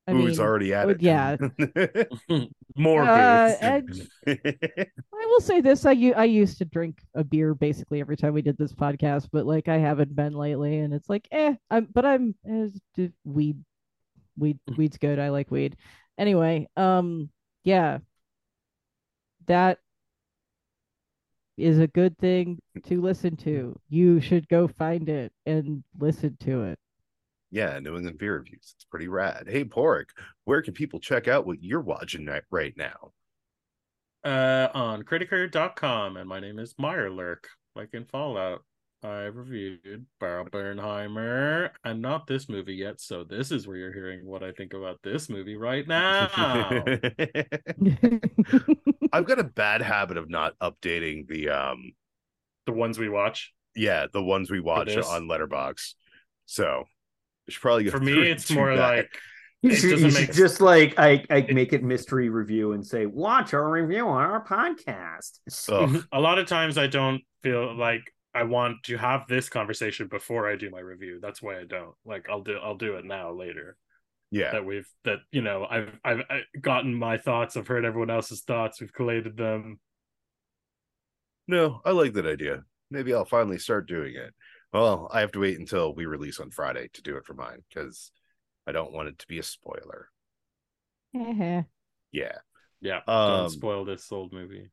I Who's mean, already at oh, it? yeah. [LAUGHS] More Uh, [LAUGHS] I will say this: I I used to drink a beer basically every time we did this podcast, but like I haven't been lately, and it's like, eh. I'm, but I'm eh, weed, weed, weed's good. I like weed. Anyway, um, yeah, that is a good thing to listen to. You should go find it and listen to it. Yeah, New England beer reviews. It's pretty rad. Hey, Pork, where can people check out what you're watching right- right now? uh, on criticker.com, and my name is Mirelurk, like in Fallout. I reviewed Barrel Bernheimer and not this movie yet, so this is where you're hearing what I think about this movie right now. [LAUGHS] [LAUGHS] I've got a bad habit of not updating the um the ones we watch. yeah, the ones we watch on Letterboxd. So I should probably go For me, it's more that. like You [LAUGHS] It should, you should make- just like I, I make it mystery review and say, watch our review on our podcast. Ugh. Mm-hmm. a lot of times I don't feel like I want to have this conversation before I do my review. That's why I don't. Like I'll do I'll do it now later. yeah. That we've that you know I've I've gotten my thoughts. I've heard everyone else's thoughts. We've collated them. No, I like that idea. Maybe I'll finally start doing it. Well, I have to wait until we release on Friday to do it for mine because I don't want it to be a spoiler. Yeah. Yeah, Um, don't spoil this old movie.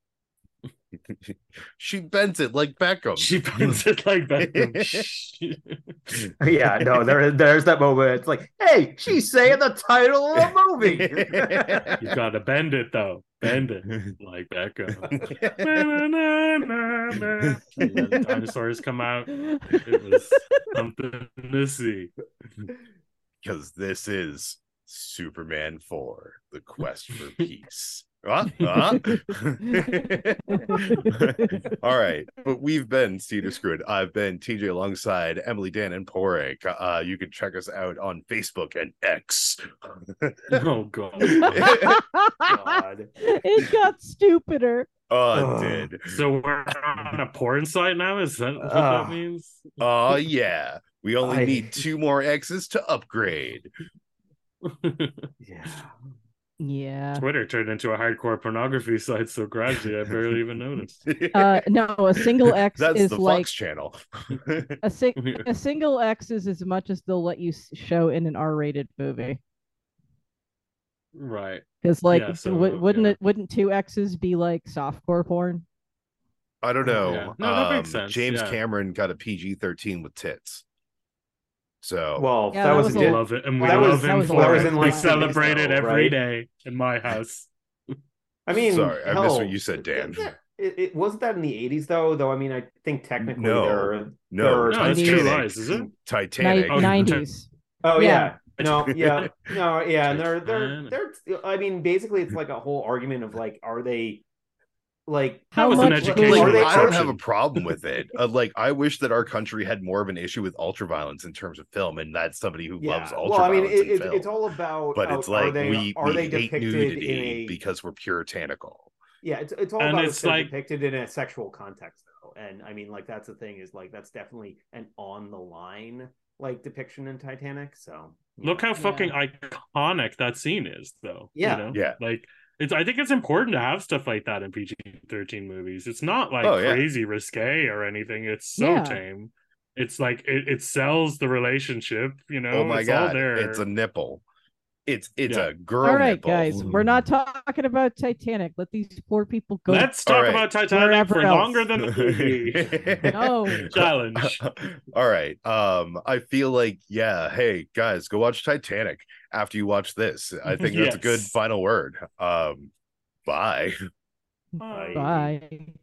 [LAUGHS] she bends it like Beckham. She bends it like Beckham. [LAUGHS] [LAUGHS] yeah, no, there there's that moment. It's like, hey, she's saying the title of the movie. you gotta bend it though. Bend it like Beckham. Dinosaurs come out. It was something to see. [LAUGHS] because this is Superman 4 The Quest for [LAUGHS] Peace. Huh? Huh? [LAUGHS] All right. But we've been Cedar Screwed. I've been TJ alongside Emily, Dan, and Porek. Uh, you can check us out on Facebook and X. [LAUGHS] Oh god. God. it got stupider. Oh, it did. So we're on a porn site now? Is that what that means? Oh, yeah. We only I- need two more X's to upgrade. [LAUGHS] Yeah. Yeah. Twitter turned into a hardcore pornography site so gradually I barely even noticed. [LAUGHS] Uh, no, a single X That's is the like Fox channel. a sing- [LAUGHS] a single X is as much as they'll let you show in an R-rated movie. Right. Because like, Yeah, so, w- wouldn't yeah. it? Wouldn't two X's be like softcore porn? I don't know. yeah. No, that makes Um, sense, James yeah. Cameron got a PG thirteen with tits. So Well, Yeah, that, that was, was a a love it, and we that was- love that him was a for it. in We line celebrate it though, every right? day in my [LAUGHS] house. I mean, Sorry, I missed what you said, Dan. It, it, it wasn't that in the '80s though. Though I mean, I think technically No. there are no, there are No, that's True Titanic. Lies, is it? Titanic. Oh, Nineties. [LAUGHS] Oh Yeah. yeah. No, yeah. [LAUGHS] No, yeah. And they're they're they're I mean, basically it's like a whole argument of like, are they like How was an much educational like, I don't have a problem with it. Uh, like, I wish that our country had more of an issue with ultraviolence in terms of film, and that's somebody who yeah. loves ultraviolence well, I mean, it, it, it's all about but uh, it's are like they, we, are we they hate depicted nudity in a because we're puritanical. yeah it's, it's all And about it's if like- depicted in a sexual context though and i mean like that's the thing is like that's definitely an on the line like depiction in titanic so you Look know. how fucking iconic that scene is, though. you Yeah. know? Yeah. Like it's. I think it's important to have stuff like that in PG thirteen movies. It's not like Oh, yeah. crazy risque or anything. It's so Yeah. tame. It's like it, it sells the relationship. You know. oh my it's all god, there. it's a nipple. It's it's Yeah. a girl. All right, nipple. guys, we're not talking about Titanic. Let these poor people go. Let's talk All right. about Titanic for else. longer than the [LAUGHS] movie. No. [LAUGHS] Challenge. [LAUGHS] All right. Um, I feel like, yeah, hey guys, go watch Titanic after you watch this. I think [LAUGHS] that's a good final word. Um, bye. Bye. Bye.